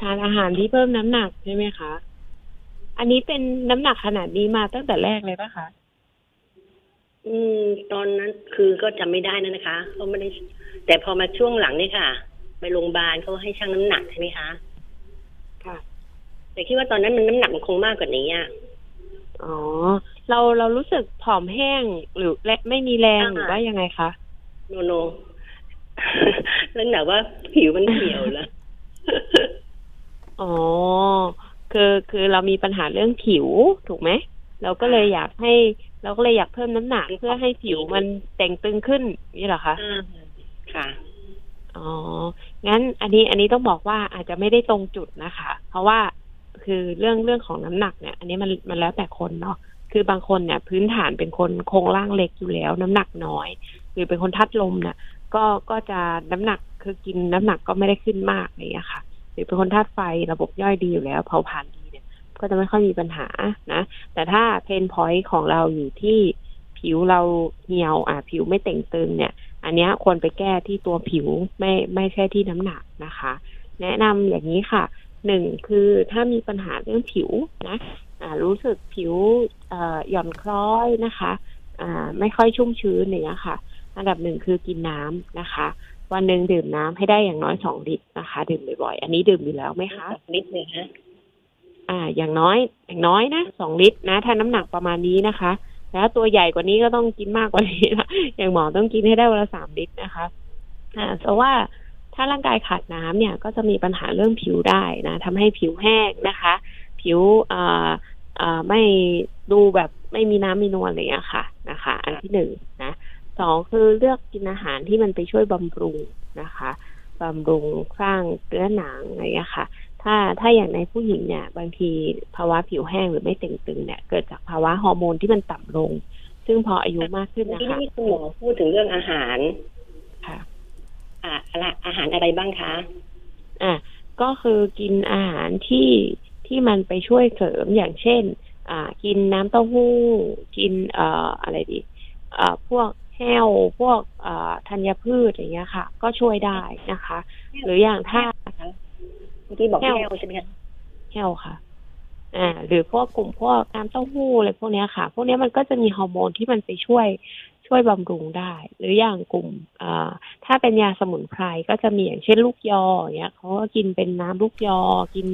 ทานอาหารที่เพิ่มน้ำหนักใช่ไหมคะ อันนี้เป็นน้ำหนักขนาดนี้มาตั้งแต่แรกเลยปะคะ อืม ตอนนั้นคือก็จำไม่ได้นะนะคะเขาไม่ได้ แต่พอมาช่วงหลังนี่ค่ะ ไปโรงพยาบาลเขาให้ชั่งน้ำหนักใช่ไหมคะค่ะแต่คิดว่าตอนนั้นมันน้ำหนักมันคงมากกว่านี้อะอ๋อ เราเรารู้สึกผอมแห้งหรือและไม่มีแรงอ่าหรือว่ายังไงคะโนโนแล้วหนักว่าผิวมันเขียวแล้วอ๋อคคือคือเรามีปัญหาเรื่องผิวถูกไหมเราก็เลยอยากให้ เราก็เลยอยากเพิ่มน้ำหนักเพื่อให้ผิวมันแต่งตึงขึ้นนี่เหรอคะอ่าค่ะ อ๋อ งั้นอันนี้อันนี้ต้องบอกว่าอาจจะไม่ได้ตรงจุดนะคะ เพราะว่าคือเรื่องเรื่องของน้ำหนักเนี่ย อันนี้มันมันแล้วแต่คนเนาะ คือบางคนเนี่ย พื้นฐานเป็นคนโครงร่างเล็กอยู่แล้ว น้ำหนักน้อย หรือเป็นคนทัดลมเนี่ย ก็ก็จะน้ำหนักคือกินน้ำหนักก็ไม่ได้ขึ้นมากอะไรอย่างเงี้ยค่ะ หรือเป็นคนธาตุไฟระบบย่อยดีอยู่แล้วเผาผลาญดีเนี่ย ก็จะไม่ค่อยมีปัญหานะ แต่ถ้าเพนพอยต์ของเราอยู่ที่ผิวเราเหี่ยวอะผิวไม่เต่งตึงเนี่ย อันเนี้ยควรไปแก้ที่ตัวผิวไม่ไม่ใช่ที่น้ำหนักนะคะ แนะนำอย่างนี้ค่ะหนึ่งคือถ้ามีปัญหาเรื่องผิวนะอ่ารู้สึกผิวเอ่อหย่อนคล้อยนะคะอ่าไม่ค่อยชุ่มชื้นอย่างเงี้ยค่ะ อันดับหนึ่งคือกินน้ำนะคะ วันหนึ่งดื่มน้ำให้ได้อย่างน้อยสองลิตรนะคะ ดื่มบ่อยๆ อันนี้ดื่มอยู่แล้วไหมคะนิดหนึ่งฮะอ่า อย่างน้อยอย่างน้อยนะสองลิตรนะ ถ้าน้ำหนักประมาณนี้นะคะ แล้วตัวใหญ่กว่านี้ก็ต้องกินมากกว่านี้นะอย่างหมอต้องกินให้ได้วันละสามลิตรนะคะอ่าเพราะว่าถ้าร่างกายขาดน้ำเนี่ยก็จะมีปัญหาเรื่องผิวได้นะทำให้ผิวแห้งนะคะ ผิวอ่าอ่าไม่ดูแบบไม่มีน้ำมีนวลอะไรอย่างนี้ค่ะนะคะ อันที่หนึ่งนะสองคือเลือกกินอาหารที่มันไปช่วยบำรุงนะคะบำรุงสร้างเนื้อหนังอะไรอย่างนี้ค่ะ ถ้าถ้าอย่างในผู้หญิงเนี่ย บางทีภาวะผิวแห้งหรือไม่เต่งตึงเนี่ย เกิดจากภาวะฮอร์โมนที่มันต่ำลง ซึ่งพออายุมากขึ้นเมื่อนะกี้คะที่คุณหมอพูดถึงเรื่องอาหารค่ะอ่าอะไรอาหารอะไรบ้างคะอะก็คือกินอาหารที่ที่มันไปช่วยเสริมอย่างเช่น อ่า กินน้ำเต้าหู้ กินเอ่ออะไรดีเอ่อพวกแห้วพวกเอ่อธัญพืชอย่างเงี้ยค่ะ ก็ช่วยได้นะคะ หรืออย่างถ้า เมื่อกี้บอกแห้วแห้วใช่ไหมคะแห้วค่ะ อ่า หรือพวกกลุ่มพวกน้ำเต้าหู้อะไรพวกเนี้ยค่ะ พวกเนี้ยมันก็จะมีฮอร์โมนที่มันไปช่วยช่วยบำรุงได้ หรืออย่างกลุ่มอ่าถ้าเป็นยาสมุนไพรก็จะมีอย่างเช่นลูกยออย่างเงี้ยเขาก็กินเป็นน้ำลูกยอ กิน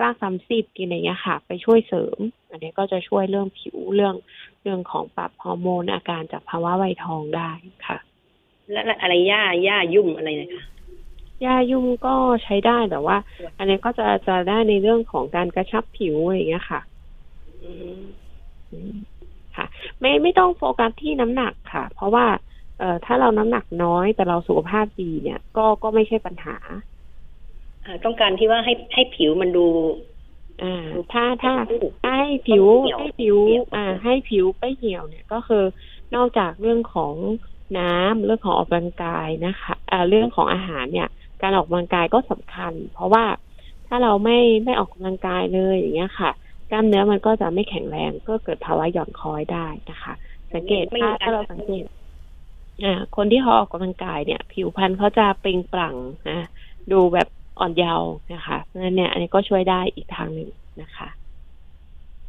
รากสามสิบกินอะไรเงี้ยค่ะ ไปช่วยเสริม อันนี้ก็จะช่วยเรื่องผิวเรื่องเรื่องของปรับฮอร์โมนอาการจากภาวะวัยทองได้ค่ะและและอะไรหญ้าหญ้ายุ่มอะไรนะคะ ยายุ่งก็ใช้ได้แต่ว่า อันนี้ก็จะจะได้ในเรื่องของการกระชับผิวอะไรอย่างเงี้ยค่ะอืมอืมค่ะ ไม่ไม่ต้องโฟกัสที่น้ำหนักค่ะ เพราะว่า เอ่อถ้าเราน้ำหนักน้อยแต่เราสุขภาพดีเนี่ย ก็ก็ไม่ใช่ปัญหาอ่าต้องการที่ว่าให้ให้ผิวมันดูอ่าถ้าถ้าถ้าให้ผิวให้ผิว อ่า ให้ผิวไปเหี่ยวเนี่ยก็คือนอกจากเรื่องของน้ำเรื่องของออกกำลังกายนะคะอ่าเรื่องของอาหารเนี่ย การออกกำลังกายก็สำคัญ เพราะว่าถ้าเราไม่ไม่ออกกำลังกายเลยอย่างเงี้ยค่ะ กล้ามเนื้อมันก็จะไม่แข็งแรงก็เกิดภาวะหย่อนคล้อยได้นะคะ สังเกตถ้าถ้าเราสังเกตอ่าคนที่เขาออกกำลังกายเนี่ย ผิวพรรณเขาจะเปล่งปลั่งนะดูแบบอ่อนเยาว์นะคะเพราะฉะนั้นเนี่ยอันนี้ก็ช่วยได้อีกทางหนึ่งนะคะ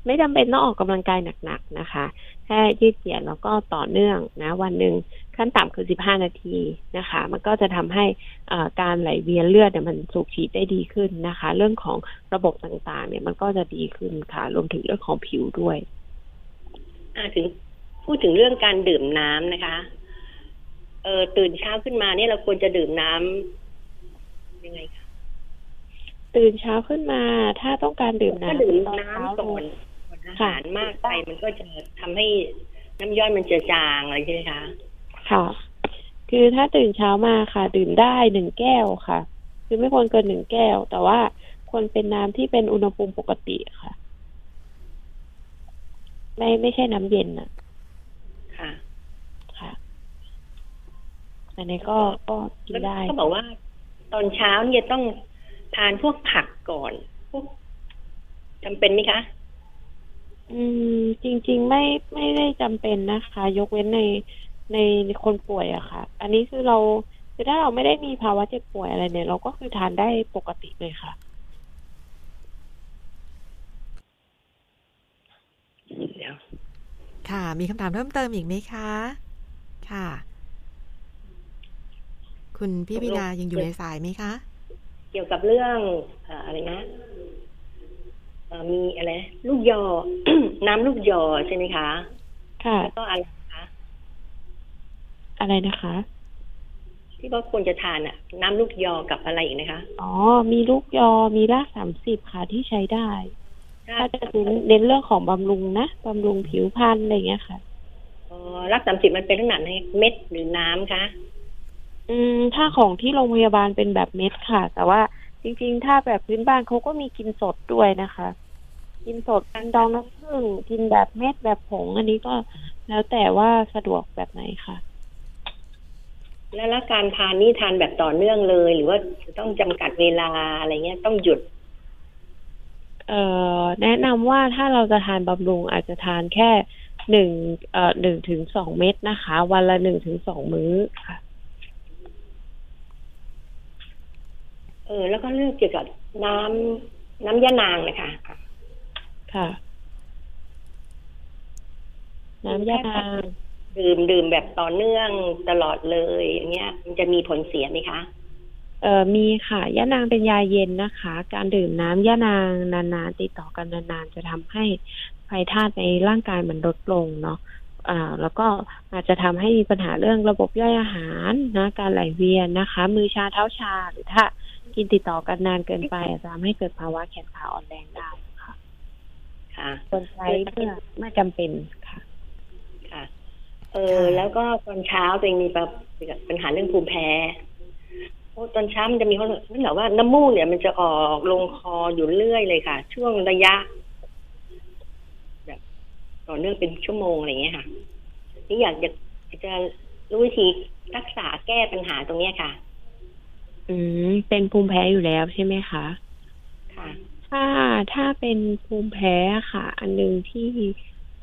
ไม่จำเป็นต้องออกกำลังกายหนักๆนะคะแค่ยืดเหยียดแล้วก็ต่อเนื่องนะวันหนึ่งขั้นต่ำคือ 15 นาทีนะคะ มันก็จะทำให้อ่าการไหลเวียนเลือดเนี่ยมันสูบฉีดได้ดีขึ้นนะคะ เรื่องของระบบต่างๆ เนี่ยมันก็จะดีขึ้นค่ะ รวมถึงเรื่องของผิวด้วยอ่าถึงพูดถึงเรื่องการดื่มน้ำนะคะ เออตื่นเช้าขึ้นมาเนี่ยเราควรจะดื่มน้ำยังไงคะตื่นเช้าขึ้นมา ถ้าต้องการดื่มถ้าน้ำดื่มตอนน้ำเช้าก่อนเลยก่ อนอาค่ะหารมากไปมันก็จะทำให้น้ำย่อยมันเจือจางอะไรใช่ไหมคะ ค่ะ คือถ้าตื่นเช้ามาค่ะ ดื่มได้หนึ่งแก้วค่ะ คือไม่ควรเกินหนึ่งแก้ว แต่ว่าควรเป็นน้ำที่เป็นอุณหภูมิปกติค่ะ ไม่ไม่ใช่น้ำเย็นน่ะ ค่ะ ค่ะ อันนี้ก็ก็กินแล้วได้เขาบอกว่า ตอนเช้าเนี่ยต้องทานพวกผักก่อนพวกจำเป็นไหมคะ อืม จริง ๆ ไม่ไม่ได้จำเป็นนะคะ ยกเว้นในในคนป่วยอะค่ะ อันนี้คือเราคือถ้าเราไม่ได้มีภาวะเจ็บป่วยอะไรเนี่ย เราก็คือทานได้ปกติเลยค่ะ เดี๋ยว ค่ะ มีคำถามเพิ่มเติมอีกไหมคะ ค่ะ คุณพี่วินายังอยู่ในสายไหมคะ เกี่ยวกับเรื่องเอ่ออะไรนะเอ่อ มีอะไร ลูกยอ น้ำลูกยอใช่ไหมคะ ค่ะแล้วก็อะไรคะอะไรนะคะ ที่ว่าควรจะทานอะน้ำลูกยอกับอะไรอีกนะคะ อ๋อ มีลูกยอมีรากสามสิบค่ะที่ใช้ได้ ถ้าจะเน้นเน้นเรื่องของบำรุงนะบำรุงผิวพรรณอะไรอย่างเงี้ยค่ะอ๋อรักสามสิบมันเป็นลักษณะในเม็ดหรือน้ำคะ อืม ถ้าของที่โรงพยาบาลเป็นแบบเม็ดค่ะ แต่ว่า จริงๆ ถ้าแบบพื้นบ้านเขาก็มีกินสดด้วยนะคะ กินสดกินดองน้ำผึ้งกินแบบเม็ดแบบผง อันนี้ก็แล้วแต่ว่าสะดวกแบบไหนค่ะ แล้วแล้วการทานนี่ทานแบบต่อเนื่องเลย หรือว่าต้องจำกัดเวลาอะไรเงี้ยต้องหยุด เอ่อแนะนำว่าถ้าเราจะทานบำรุงอาจจะทานแค่หนึ่งเอ่อหนึ่งถึงสองเม็ดนะคะ วันละหนึ่งถึงสองมื้อค่ะ เออแล้วก็เรื่องเกี่ยวกับน้ำน้ำยานางนะคะค่ะ น้ำยานางดื่มดื่มแบบต่อเนื่องตลอดเลยอย่างเงี้ย มันจะมีผลเสียไหมคะเอ่อมีค่ะย่านางเป็นยาเย็นนะคะ การดื่มน้ำย่านางนานๆติดต่อกันนานๆจะทำให้ไฟธาตุในร่างกายมันลดลงเนาะอ่าแล้วก็อาจจะทำให้มีปัญหาเรื่องระบบย่อยอาหารนะ การไหลเวียนนะคะ มือชาเท้าชาหรือถ้า กินติดต่อกันนานเกินไปอาจจะทำให้เกิดภาวะแขนขาอ่อนแรงได้ค่ะ ค่ะควรใช้เพื่อไม่จำเป็นค่ะ ค่ะ เออ แล้วก็ตอนเช้าตัวเองมีปัญหาเรื่องภูมิแพ้โอ้ตอนเช้ามันจะมีเขานั่นแหละว่าน้ำมูกเนี่ยมันจะออกลงคออยู่เรื่อยเลยค่ะ ช่วงระยะ แบบต่อเนื่องเป็นชั่วโมงอะไรอย่างเงี้ยค่ะ นี่อยากจะจะรู้วิธีรักษาแก้ปัญหาตรงเนี้ยค่ะ อืมเป็นภูมิแพ้อยู่แล้วใช่ไหมคะค่ะถ้าถ้าเป็นภูมิแพ้ค่ะ อันหนึ่งที่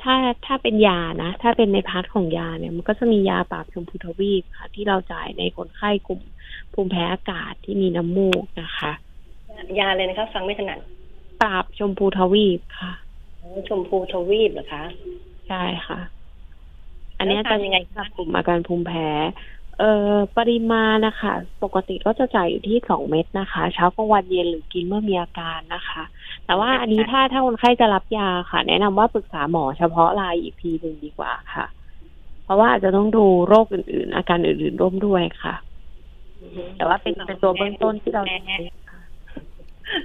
ถ้าถ้าเป็นยานะ ถ้าเป็นใน part ของยาเนี่ย มันก็จะมียาปราบชมพูทวีปค่ะ ที่เราจ่ายในคนไข้กลุ่มภูมิแพ้อากาศที่มีน้ำมูกนะคะ ยาเลยนะคะฟังไม่ถนัดปราบชมพูทวีปค่ะอ๋อชมพูทวีปเหรอคะ ใช่ค่ะ อันเนี้ยแล้วจะทานยังไงคะสำหรับกลุ่มอาการภูมิแพ้ เอ่อปริมาณนะคะ ปกติก็จะจ่ายอยู่ที่สองเม็ดนะคะ เช้ากลางวันเย็นหรือกินเมื่อมีอาการนะคะ แต่ว่าอันนี้ถ้าถ้าคนไข้จะรับยาค่ะ แนะนำว่าปรึกษาหมอเฉพาะรายอีกทีหนึ่งดีกว่าค่ะ เพราะว่าอาจจะต้องดูโรคอื่นๆ อาการอื่นๆร่วมด้วยค่ะ แต่ว่าเป็นเป็นตัวเบื้องต้นที่เราใช้ค่ะ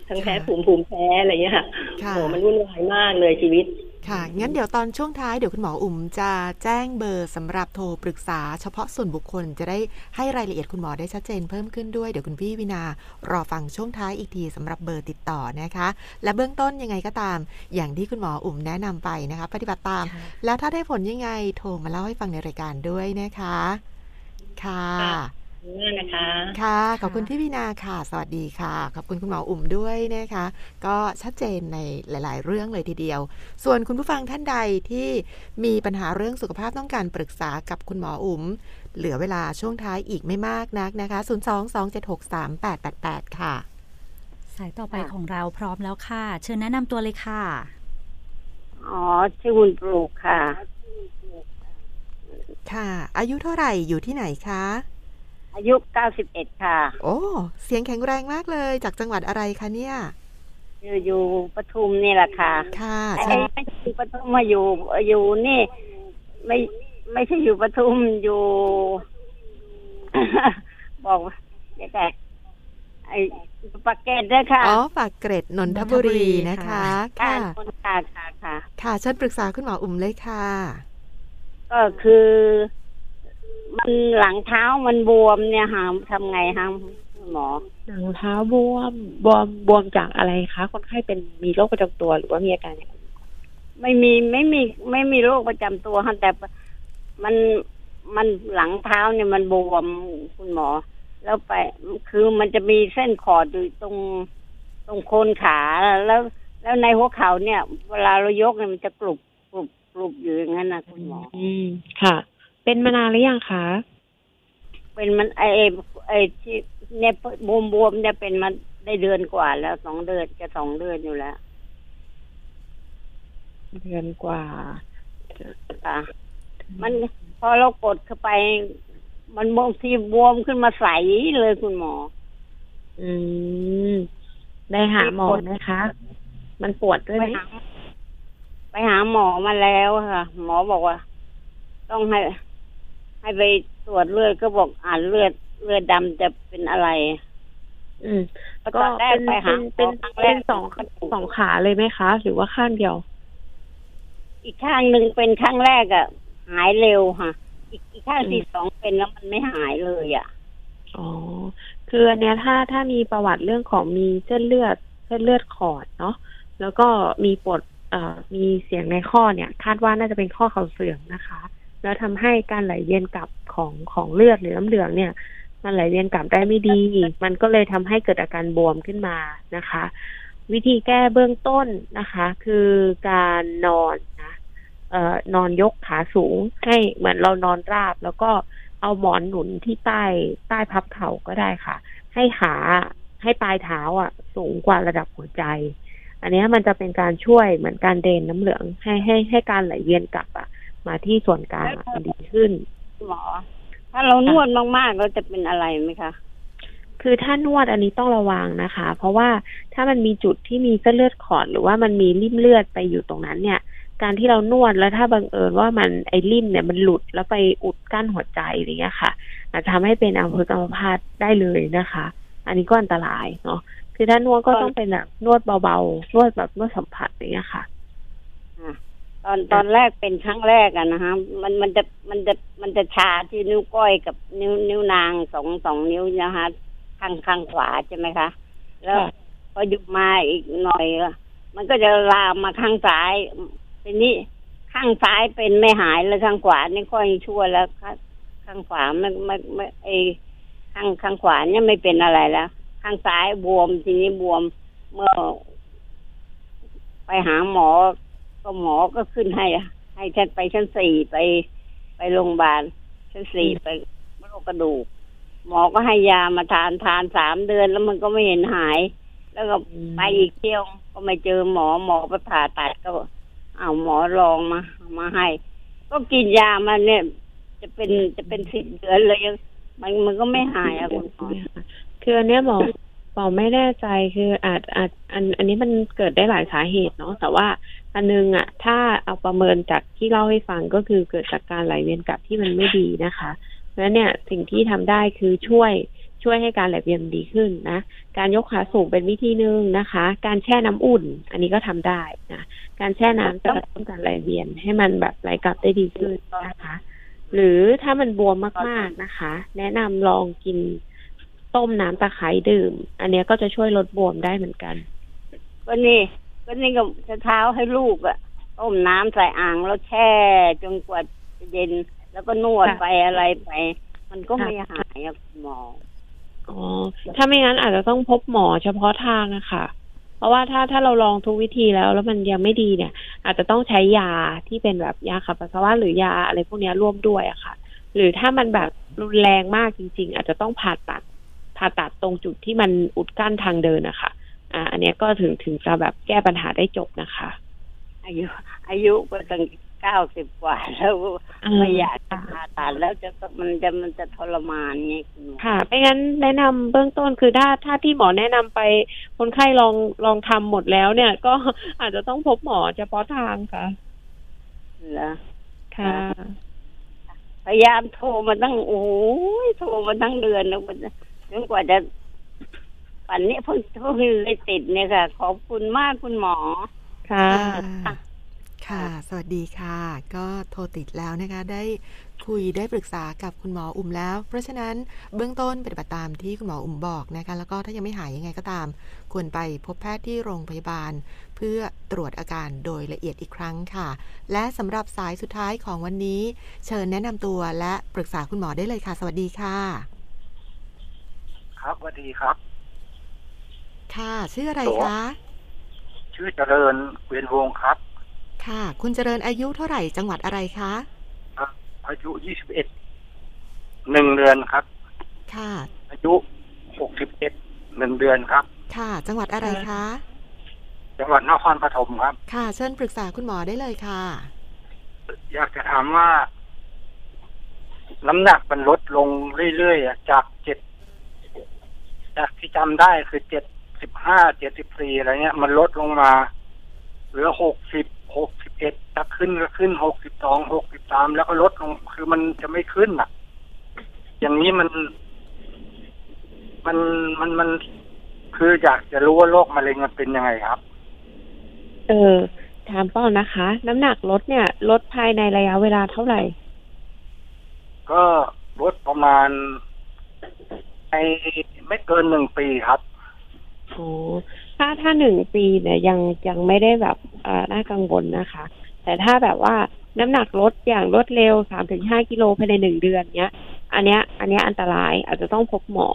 ทั้งแพ้ภูมิภูมิแพ้อะไรอย่างเงี้ยค่ะค่ะโหมันวุ่นวายมากเลยชีวิต ค่ะ งั้นเดี๋ยวตอนช่วงท้ายเดี๋ยวคุณหมออุ๋มจะแจ้งเบอร์สำหรับโทรปรึกษาเฉพาะส่วนบุคคลจะได้ให้รายละเอียดคุณหมอได้ชัดเจนเพิ่มขึ้นด้วย เดี๋ยวคุณพี่วินารอฟังช่วงท้ายอีกทีสำหรับเบอร์ติดต่อนะคะ และเบื้องต้นยังไงก็ตาม อย่างที่คุณหมออุ๋มแนะนำไปนะคะ ปฏิบัติตาม แล้วถ้าได้ผลยังไงโทรมาเล่าให้ฟังในรายการด้วยนะคะ ค่ะ มากนะคะ ค่ะ ขอบคุณพี่วินาค่ะ สวัสดีค่ะ ขอบคุณคุณหมออุ่มด้วยนะคะ ก็ชัดเจนในหลาย ๆ เรื่องเลยทีเดียว ส่วนคุณผู้ฟังท่านใดที่มีปัญหาเรื่องสุขภาพต้องการปรึกษากับคุณหมออุ๋มเหลือเวลาช่วงท้ายอีกไม่มากนักนะคะ 022763888 ค่ะ สายต่อไปของเราพร้อมแล้วค่ะ เชิญแนะนำตัวเลยค่ะ อ๋อชื่อบุญปลูกค่ะค่ะ อายุเท่าไหร่อยู่ที่ไหนคะ อายุเก้าสิบเอ็ดค่ะ โอ้เสียงแข็งแรงมากเลยจากจังหวัดอะไรคะเนี่ย อยู่อยู่ปทุมนี่แหละค่ะ ค่ะไอ้เชิญไม่ใช่ปทุมมาอยู่อยู่นี่ ไม่ไม่ใช่อยู่ปทุมอยู่ บอกว่าเดี๋ยวแต่ไอ้ปากเกร็ดด้วยค่ะ อ๋อปากเกร็ดนนทบุรีนะคะ ค่ะค่ะค่ะค่ะ ค่ะค่ะเชิญปรึกษาคุณหมออุ่มเลยค่ะ ก็คือ มันหลังเท้ามันบวมเนี่ยฮะทำไงฮะหมอหนังเท้าบวมบวมบวมจากอะไรคะคนไข้เป็นมีโรคประจำตัวหรือว่ามีอาการอย่างอื่นไม่มีไม่มีไม่มีโรคประจำตัวฮะแต่มันมันหลังเท้าเนี่ยมันบวมคุณหมอ แล้วไปคือมันจะมีเส้นขอดอยู่ตรงตรงโคนขาแล้ว แล้วในหัวเข่าเนี่ย เวลาเรายกเนี่ยมันจะกรุบกรุบกรุบอยู่อย่างนั้นนะคุณหมอ อืมค่ะ เป็นมานานหรือยังคะเป็นมันไอไอ้ไอที่เนี่ยบวมบวมๆเนี่ยเป็นมันได้เดือนกว่าแล้วสองเดือนจะสองเดือนอยู่แล้ว เดือนกว่าค่ะมันพอเรากดเข้าไป มันบางทีบวมขึ้นมาใสเลยคุณหมอ อืมได้หาหมอไหมคะ มันปวดด้วยไปไหมหาไปหาหมอมาแล้วค่ะ หมอบอกว่า ต้องให้ ให้ไปตรวจเลือดก็บอกอ่านเลือดเลือดดำจะเป็นอะไร อืมก็ตอนแรกเป็นไปหาเป็นหมอครั้งแรเป็นกสองสองขาเลยไหมคะ หรือว่าข้างเดียว อีกข้างหนึ่งเป็นข้างแรกอะหายเร็วค่ะ อีกอีกข้างที่สองเป็นแล้วมันไม่หายเลยอะอ๋อ คืออันเนี้ยถ้าถ้ามีประวัติเรื่องของมีเส้นเลือดเส้นเลือดขอดเนาะแล้วก็มีปวดเอ่อมีเสียงในข้อเนี่ย คาดว่าน่าจะเป็นข้อเข่าเสื่อมนะคะ แล้วทำให้การไหลเวียนกลับของของเลือดหรือน้ำเหลืองเนี่ย มันไหลเวียนกลับได้ไม่ดี มันก็เลยทำให้เกิดอาการบวมขึ้นมานะคะ วิธีแก้เบื้องต้นนะคะ คือการนอนนะเอ่อนอนยกขาสูงให้เหมือนเรานอนราบ แล้วก็เอาหมอนหนุนที่ใต้ใต้พับเข่าก็ได้ค่ะ ให้ขาให้ปลายเท้าอะ สูงกว่าระดับหัวใจ อันเนี้ยมันจะเป็นการช่วยเหมือนการเดนน้ำเหลืองให้ให้ให้การไหลเวียนกลับอะ มาที่ส่วนกลางอะมันดีขึ้น หมอ ถ้าเรานวดมากๆเราจะเป็นอะไรไหมคะ คือถ้านวดอันนี้ต้องระวังนะคะ เพราะว่าถ้ามันมีจุดที่มีเส้นเลือดขอดหรือว่ามันมีริ่มเลือดไปอยู่ตรงนั้นเนี่ย การที่เรานวดแล้วถ้าบังเอิญว่ามันไอ้ริ่มเนี่ยมันหลุดแล้วไปอุดกั้นหัวใจอย่างเงี้ยค่ะ อาจจะทำให้เป็นอัมพฤกษ์อัมพาตได้เลยนะคะ อันนี้ก็อันตรายเนาะคือถ้านวดก็ต้องเป็นแบบนวดเบาๆ นวดแบบนวดสัมผัสอย่างเงี้ยค่ะ ตอนตอนแรกเป็นครั้งแรกอะนะฮะมันมันจะมันจะมันจะชาที่นิ้วก้อยกับนิ้วนิ้วนางสองสองนิ้วนะคะข้างข้างขวาใช่ไหมคะ แล้วค่ะพอหยุดมาอีกหน่อยอะมันก็จะลามมาข้างซ้ายทีนี้ข้างซ้ายเป็นไม่หายแล้วข้างขวานี่ค่อยชั่วแล้วข้างข้างขวาไม่ไม่ไม่ไอข้างข้างขวาเนี่ยไม่เป็นอะไรแล้ว ข้างซ้ายบวมทีนี้บวมเมื่อ ไปหาหมอ ก็หมอก็ขึ้นให้อะให้ฉันไปชั้นสี่ไปไปโรงพยาบาลชั้นสี่ไปโรคกระดูก หมอก็ให้ยามาทานทานสามเดือนแล้วมันก็ไม่เห็นหาย แล้วก็ไปอีกเที่ยวก็ไม่เจอหมอหมอไปผ่าตัดก็เอาหมอลองมามาให้ ก็กินยามาเนี่ย จะเป็นจะเป็นสิบเดือนเลยยังมันมันก็ไม่หายอะคุณหมอคืออันเนี้ยหมอหมอไม่แน่ใจคืออาจอาจอันอันนี้มันเกิดได้หลายสาเหตุเนาะแต่ว่า อันนึงอะถ้าเอาประเมินจากที่เล่าให้ฟังก็คือเกิดจากการไหลเวียนกลับที่มันไม่ดีนะคะเพราะฉะนั้นเนี่ยสิ่งที่ทำได้คือช่วยช่วยให้การไหลเวียนดีขึ้นนะ การยกขาสูงเป็นวิธีหนึ่งนะคะ การแช่น้ำอุ่น อันนี้ก็ทำได้นะ การแช่น้ำจะกระตุ้นการไหลเวียนให้มันแบบไหลกลับได้ดีขึ้นนะคะ หรือถ้ามันบวมมากๆนะคะ แนะนำลองกินต้มน้ำตะไคร้ดื่ม อันนี้ก็จะช่วยลดบวมได้เหมือนกันก็นี่ ก็นี่ก็จะเท้าให้ลูกอะต้มน้ำใส่อ่างแล้วแช่จนกว่าจะเย็น แล้วก็นวดไปอะไรไป มันก็ไม่หายอะหมออ๋อถ้าไม่งั้นอาจจะต้องพบหมอเฉพาะทางอะค่ะ เพราะว่าถ้าถ้าเราลองทุกวิธีแล้วแล้วมันยังไม่ดีเนี่ย อาจจะต้องใช้ยาที่เป็นแบบยาขับปัสสาวะหรือยาอะไรพวกนี้ร่วมด้วยอะค่ะ หรือถ้ามันแบบรุนแรงมากจริง ๆ อาจจะต้องผ่าตัดผ่าตัดตรงจุดที่มันอุดกั้นทางเดินอะค่ะ อ่า อันเนี้ยก็ถึงถึงจะแบบแก้ปัญหาได้จบนะคะ อายุ อายุก็ตั้งเก้าสิบกว่าแล้วอ่าไม่อยากจะผ่าตัดแล้วจะมันจะมันจะทรมานไงคุณหมอค่ะไม่งั้นแนะนำเบื้องต้นคือถ้าถ้าที่หมอแนะนำไปคนไข้ลองลองทำหมดแล้วเนี่ย ก็อาจจะต้องพบหมอเฉพาะทางค่ะเหรอค่ะ พยายามโทรมาตั้งโอ้ยโทรมาตั้งเดือนแล้วมันจนกว่าจะ ปันนี้เพิ่งเพิ่งเลยติดเนี่ยค่ะ ขอบคุณมากคุณหมอค่ะค่ะ ค่ะ สวัสดีค่ะ ก็โทรติดแล้วนะคะ ได้คุยได้ปรึกษากับคุณหมออุ่มแล้ว เพราะฉะนั้นเบื้องต้นปฏิบัติตามที่คุณหมออุ่มบอกนะคะ แล้วก็ถ้ายังไม่หายยังไงก็ตาม ควรไปพบแพทย์ที่โรงพยาบาล เพื่อตรวจอาการโดยละเอียดอีกครั้งค่ะ และสำหรับสายสุดท้ายของวันนี้ เชิญแนะนำตัวและปรึกษาคุณหมอได้เลยค่ะ สวัสดีค่ะ ครับสวัสดีครับ ค่ะ ชื่ออะไรคะ ชื่อเจริญเวียนวงศ์ครับ ค่ะ คุณเจริญอายุเท่าไหร่จังหวัดอะไรคะ อายุยี่สิบเอ็ดหนึ่งเดือนครับ ค่ะ อายุหกสิบเอ็ดหนึ่งเดือนครับ ค่ะ จังหวัดอะไรคะ จังหวัดนครปฐมครับ ค่ะ เชิญปรึกษาคุณหมอได้เลยค่ะ อยากจะถามว่า น้ำหนักมันลดลงเรื่อยๆอะจากเจ็ดจากที่จำได้คือเจ็ด สิบห้าเจ็ดสิบสี่อะไรเงี้ย มันลดลงมา เหลือหกสิบหกสิบเอ็ดถ้าขึ้นก็ขึ้นหกสิบสองหกสิบสามแล้วก็ลดลงคือมันจะไม่ขึ้นอะ อย่างนี้มัน มันมันมันคคืออยากจะรู้ว่าโรคมะเร็งมันเป็นยังไงครับ เออถามป้อนะคะ น้ำหนักลดเนี่ย ลดภายในระยะเวลาเท่าไหร่ ก็ลดประมาณไอไม่เกินหนึ่งปีครับ โอ้ถ้าถ้าหนึ่งปีเนี่ยยังยังไม่ได้แบบอ่อน่ากังวลนะคะ แต่ถ้าแบบว่าน้ำหนักลดอย่างรวดเร็วสามถึงห้ากิโลภายในหนึ่งเดือนเนี้ย อันเนี้ย อันเนี้ยอันตรายอาจจะต้องพบหมอ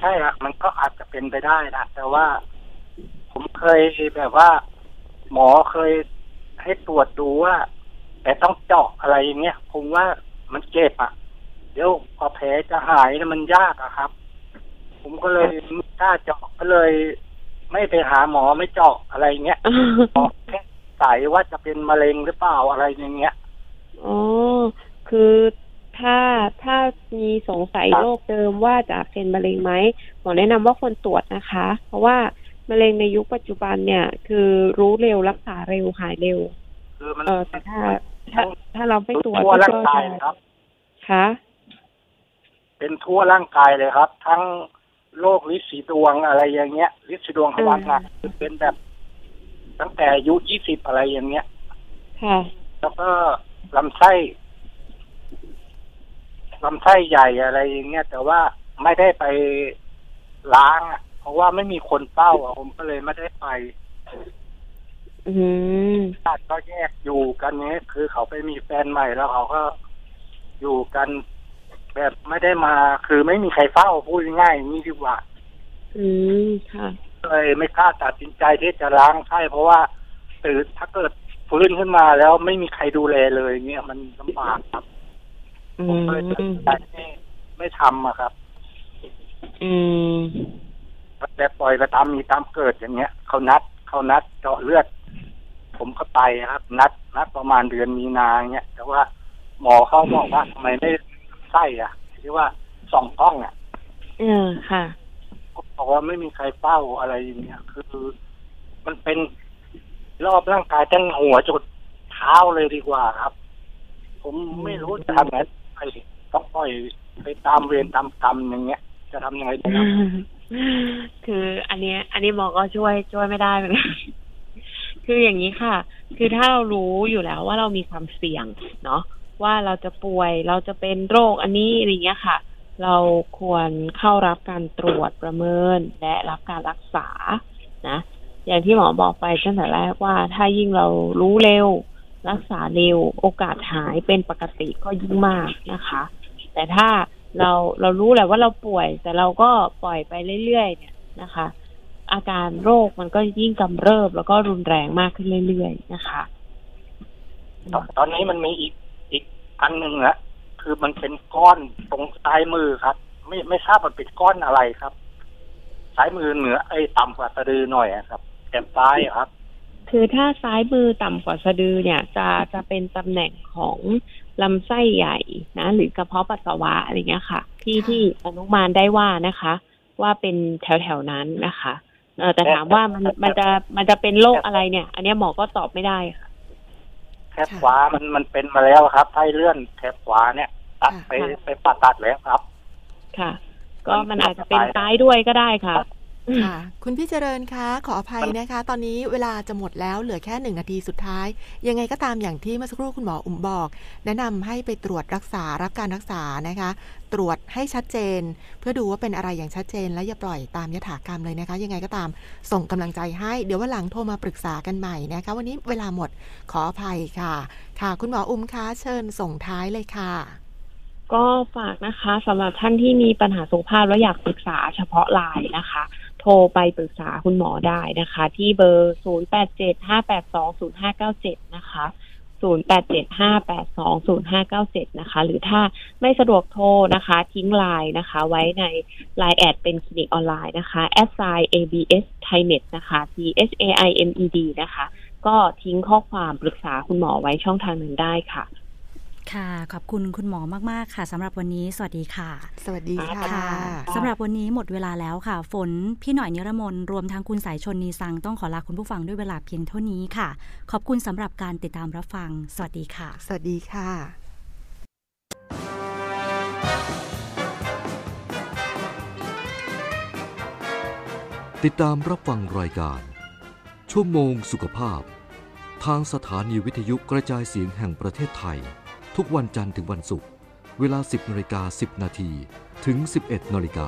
ใช่ครับมันก็อาจจะเป็นไปได้นะแต่ว่า ผมเคยแบบว่า หมอเคยให้ตรวจดูว่า แต่ต้องเจาะอะไรอย่างเงี้ยผมว่ามันเจ็บอะ เดี๋ยวพอแผลจะหายนะมันยากอะครับ ผมก็เลยไม่กล้าเจาะก็เลย ไม่ไปหาหมอไม่เจาะอะไรเงี้ยหมอแค่ใส่ว่าจะเป็นมะเร็งหรือเปล่าอะไรอย่างเงี้ยอ๋อคือถ้าถ้ามีสงสัยโรคเดิมว่าจะเป็นมะเร็งไหมหมอแนะนำว่าควรตรวจนะคะ เพราะว่ามะเร็งในยุคปัจจุบันเนี่ย คือรู้เร็วรักษาเร็วหายเร็วคือมันเออแต่ถ้า ถ้าถ้าเราไม่ตรวจทั่วก็ร่างกายจะครับคะเป็นทั่วร่างกายเลยครับ ทั้ง โรคลิสีดวงอะไรอย่างเงี้ยลิสีดวงทวารหนักเป็นแบบ ตั้งแต่อายุยี่สิบอะไรอย่างเงี้ยค่ะแล้วก็ลำไส้ลำไส้ใหญ่อะไรอย่างเงี้ยแต่ว่าไม่ได้ไปล้างอะเพราะว่าไม่มีคนเฝ้าอะผมก็เลยไม่ได้ไปอืมญาติก็แยกอยู่กันเนี้ยคือเขาไปมีแฟนใหม่แล้วเขาก็อยู่กัน แบบไม่ได้มา คือไม่มีใครเฝ้าพูดง่ายๆอย่างนี้ดีกว่า อืมค่ะเลยไม่กล้าตัดสินใจที่จะล้างไส้เพราะว่าตื่นถ้าเกิดฟื้นขึ้นมาแล้วไม่มีใครดูแลเลยเงี้ยมันลำบากครับอืผมมก็เลยตัดสินใจไม่ไม่ทำอะครับ อืมแต่ปล่อยไปตามมีตามเกิดอย่างเงี้ยเขานัดเขานัดเจาะเลือด ผมก็ไปครับ นัดนัดประมาณเดือนมีนาเงี้ยแต่ว่าหมอเขาบอกว่าทำไมไม่ ไส้อะที่ว่าส่องกล้องอะเออค่ะก็บอกว่าไม่มีใครเฝ้าอะไรอย่างเงี้ยคือ มันเป็นรอบร่างกายตั้งหัวจดเท้าเลยดีกว่าครับ ผมไม่รู้จะทำไงไปต้องปล่อยไปตามเวรตามกรรมอย่างเงี้ย จะทำยังไงดีครับคืออันเนี้ย อันนี้หมอก็ช่วยช่วยไม่ได้เหมือนกันคืออย่างนี้ค่ะ คือถ้าเรารู้อยู่แล้วว่าเรามีความเสี่ยงเนาะ ว่าเราจะป่วยเราจะเป็นโรคอันนี้อะไรเงี้ยค่ะ เราควรเข้ารับการตรวจประเมินและรับการรักษานะอย่างที่หมอบอกไปตั้งแต่แรกว่า ถ้ายิ่งเรารู้เร็ว รักษาเร็ว โอกาสหายเป็นปกติก็ยิ่งมากนะคะ แต่ถ้าเราเรารู้แหละว่าเราป่วย แต่เราก็ปล่อยไปเรื่อยๆเนี่ยนะคะ อาการโรคมันก็ยิ่งกำเริบแล้วก็รุนแรงมากขึ้นเรื่อยๆนะคะ ตอนนนี้มันมีอีก อันหนึ่งนะคือมันเป็นก้อนตรงซ้ายมือครับ ไม่ไม่ทราบมันเป็นก้อนอะไรครับซ้ายมือเหนือไอ้ต่ำกว่าสะดือหน่อยครับแขนซ้ายครับ คือถ้าซ้ายมือต่ำกว่าสะดือเนี่ย จะจะเป็นตำแหน่งของลำไส้ใหญ่นะ หรือกระเพาะปัสสาวะอะไรเงี้ยค่ะ ที่ที่อนุมานได้ว่านะคะ ว่าเป็นแถวแถวนั้นนะคะเออแต่ถามว่ามันมันจะมันจะเป็นโรคอะไรเนี่ย อันนี้หมอก็ตอบไม่ได้ค่ะ แถบขวามันมันเป็นมาแล้วครับไส้เลื่อนแถบขวาเนี่ย ตัดไปค่ะไปผ่าตัดแล้วครับ ค่ะ ก็มันอาจจะเป็นซ้ายด้วยก็ได้ค่ะ ค่ะคุณพี่เจริญคะขออภัยนะคะ ตอนนี้เวลาจะหมดแล้วเหลือแค่หนึ่งนาทีสุดท้าย ยังไงก็ตามอย่างที่เมื่อสักครู่คุณหมออุ่มบอก แนะนำให้ไปตรวจรักษารับการรักษานะคะ ตรวจให้ชัดเจน เพื่อดูว่าเป็นอะไรอย่างชัดเจน และอย่าปล่อยตามยถากรรมเลยนะคะ ยังไงก็ตามส่งกำลังใจให้เดี๋ยววันหลังโทรมาปรึกษากันใหม่นะคะ วันนี้เวลาหมดขออภัยค่ะ ค่ะ คุณหมออุ้มคะเชิญส่งท้ายเลยค่ะก็ฝากนะคะสำหรับท่านที่มีปัญหาสุขภาพแล้วอยากปรึกษาเฉพาะไลน์นะคะโทรไปปรึกษาคุณหมอได้นะคะ ที่เบอร์ 0875820597 นะคะ 0875820597 นะคะ หรือถ้าไม่สะดวกโทรนะคะ ทิ้งไลน์นะคะ ไว้ในไลน์ add เป็นคลินิกออนไลน์นะคะ s i abs thaimed นะคะ t h a i m e d นะคะ ก็ทิ้งข้อความปรึกษาคุณหมอไว้ช่องทางหนึ่งได้ค่ะ ค่ะ ขอบคุณคุณหมอมาก ๆ ค่ะสำหรับวันนี้ สวัสดีค่ะ สวัสดีค่ะค่ะสำหรับวันนี้หมดเวลาแล้วค่ะ ฝนพี่หน่อยนิรมนรวมทั้งคุณสายชนนีสังต้องขอลาคุณผู้ฟังด้วยเวลาเพียงเท่านี้ค่ะ ขอบคุณสำหรับการติดตามรับฟัง สวัสดีค่ะ สวัสดีค่ะคติดตามรับฟังรายการ ชั่วโมงสุขภาพ ทางสถานีวิทยุกระจายเสียงแห่งประเทศไทย ทุกวันจันทร์ถึงวันศุกร์เวลา 10นาฬิกา10 นาทีถึง 11นาฬิกา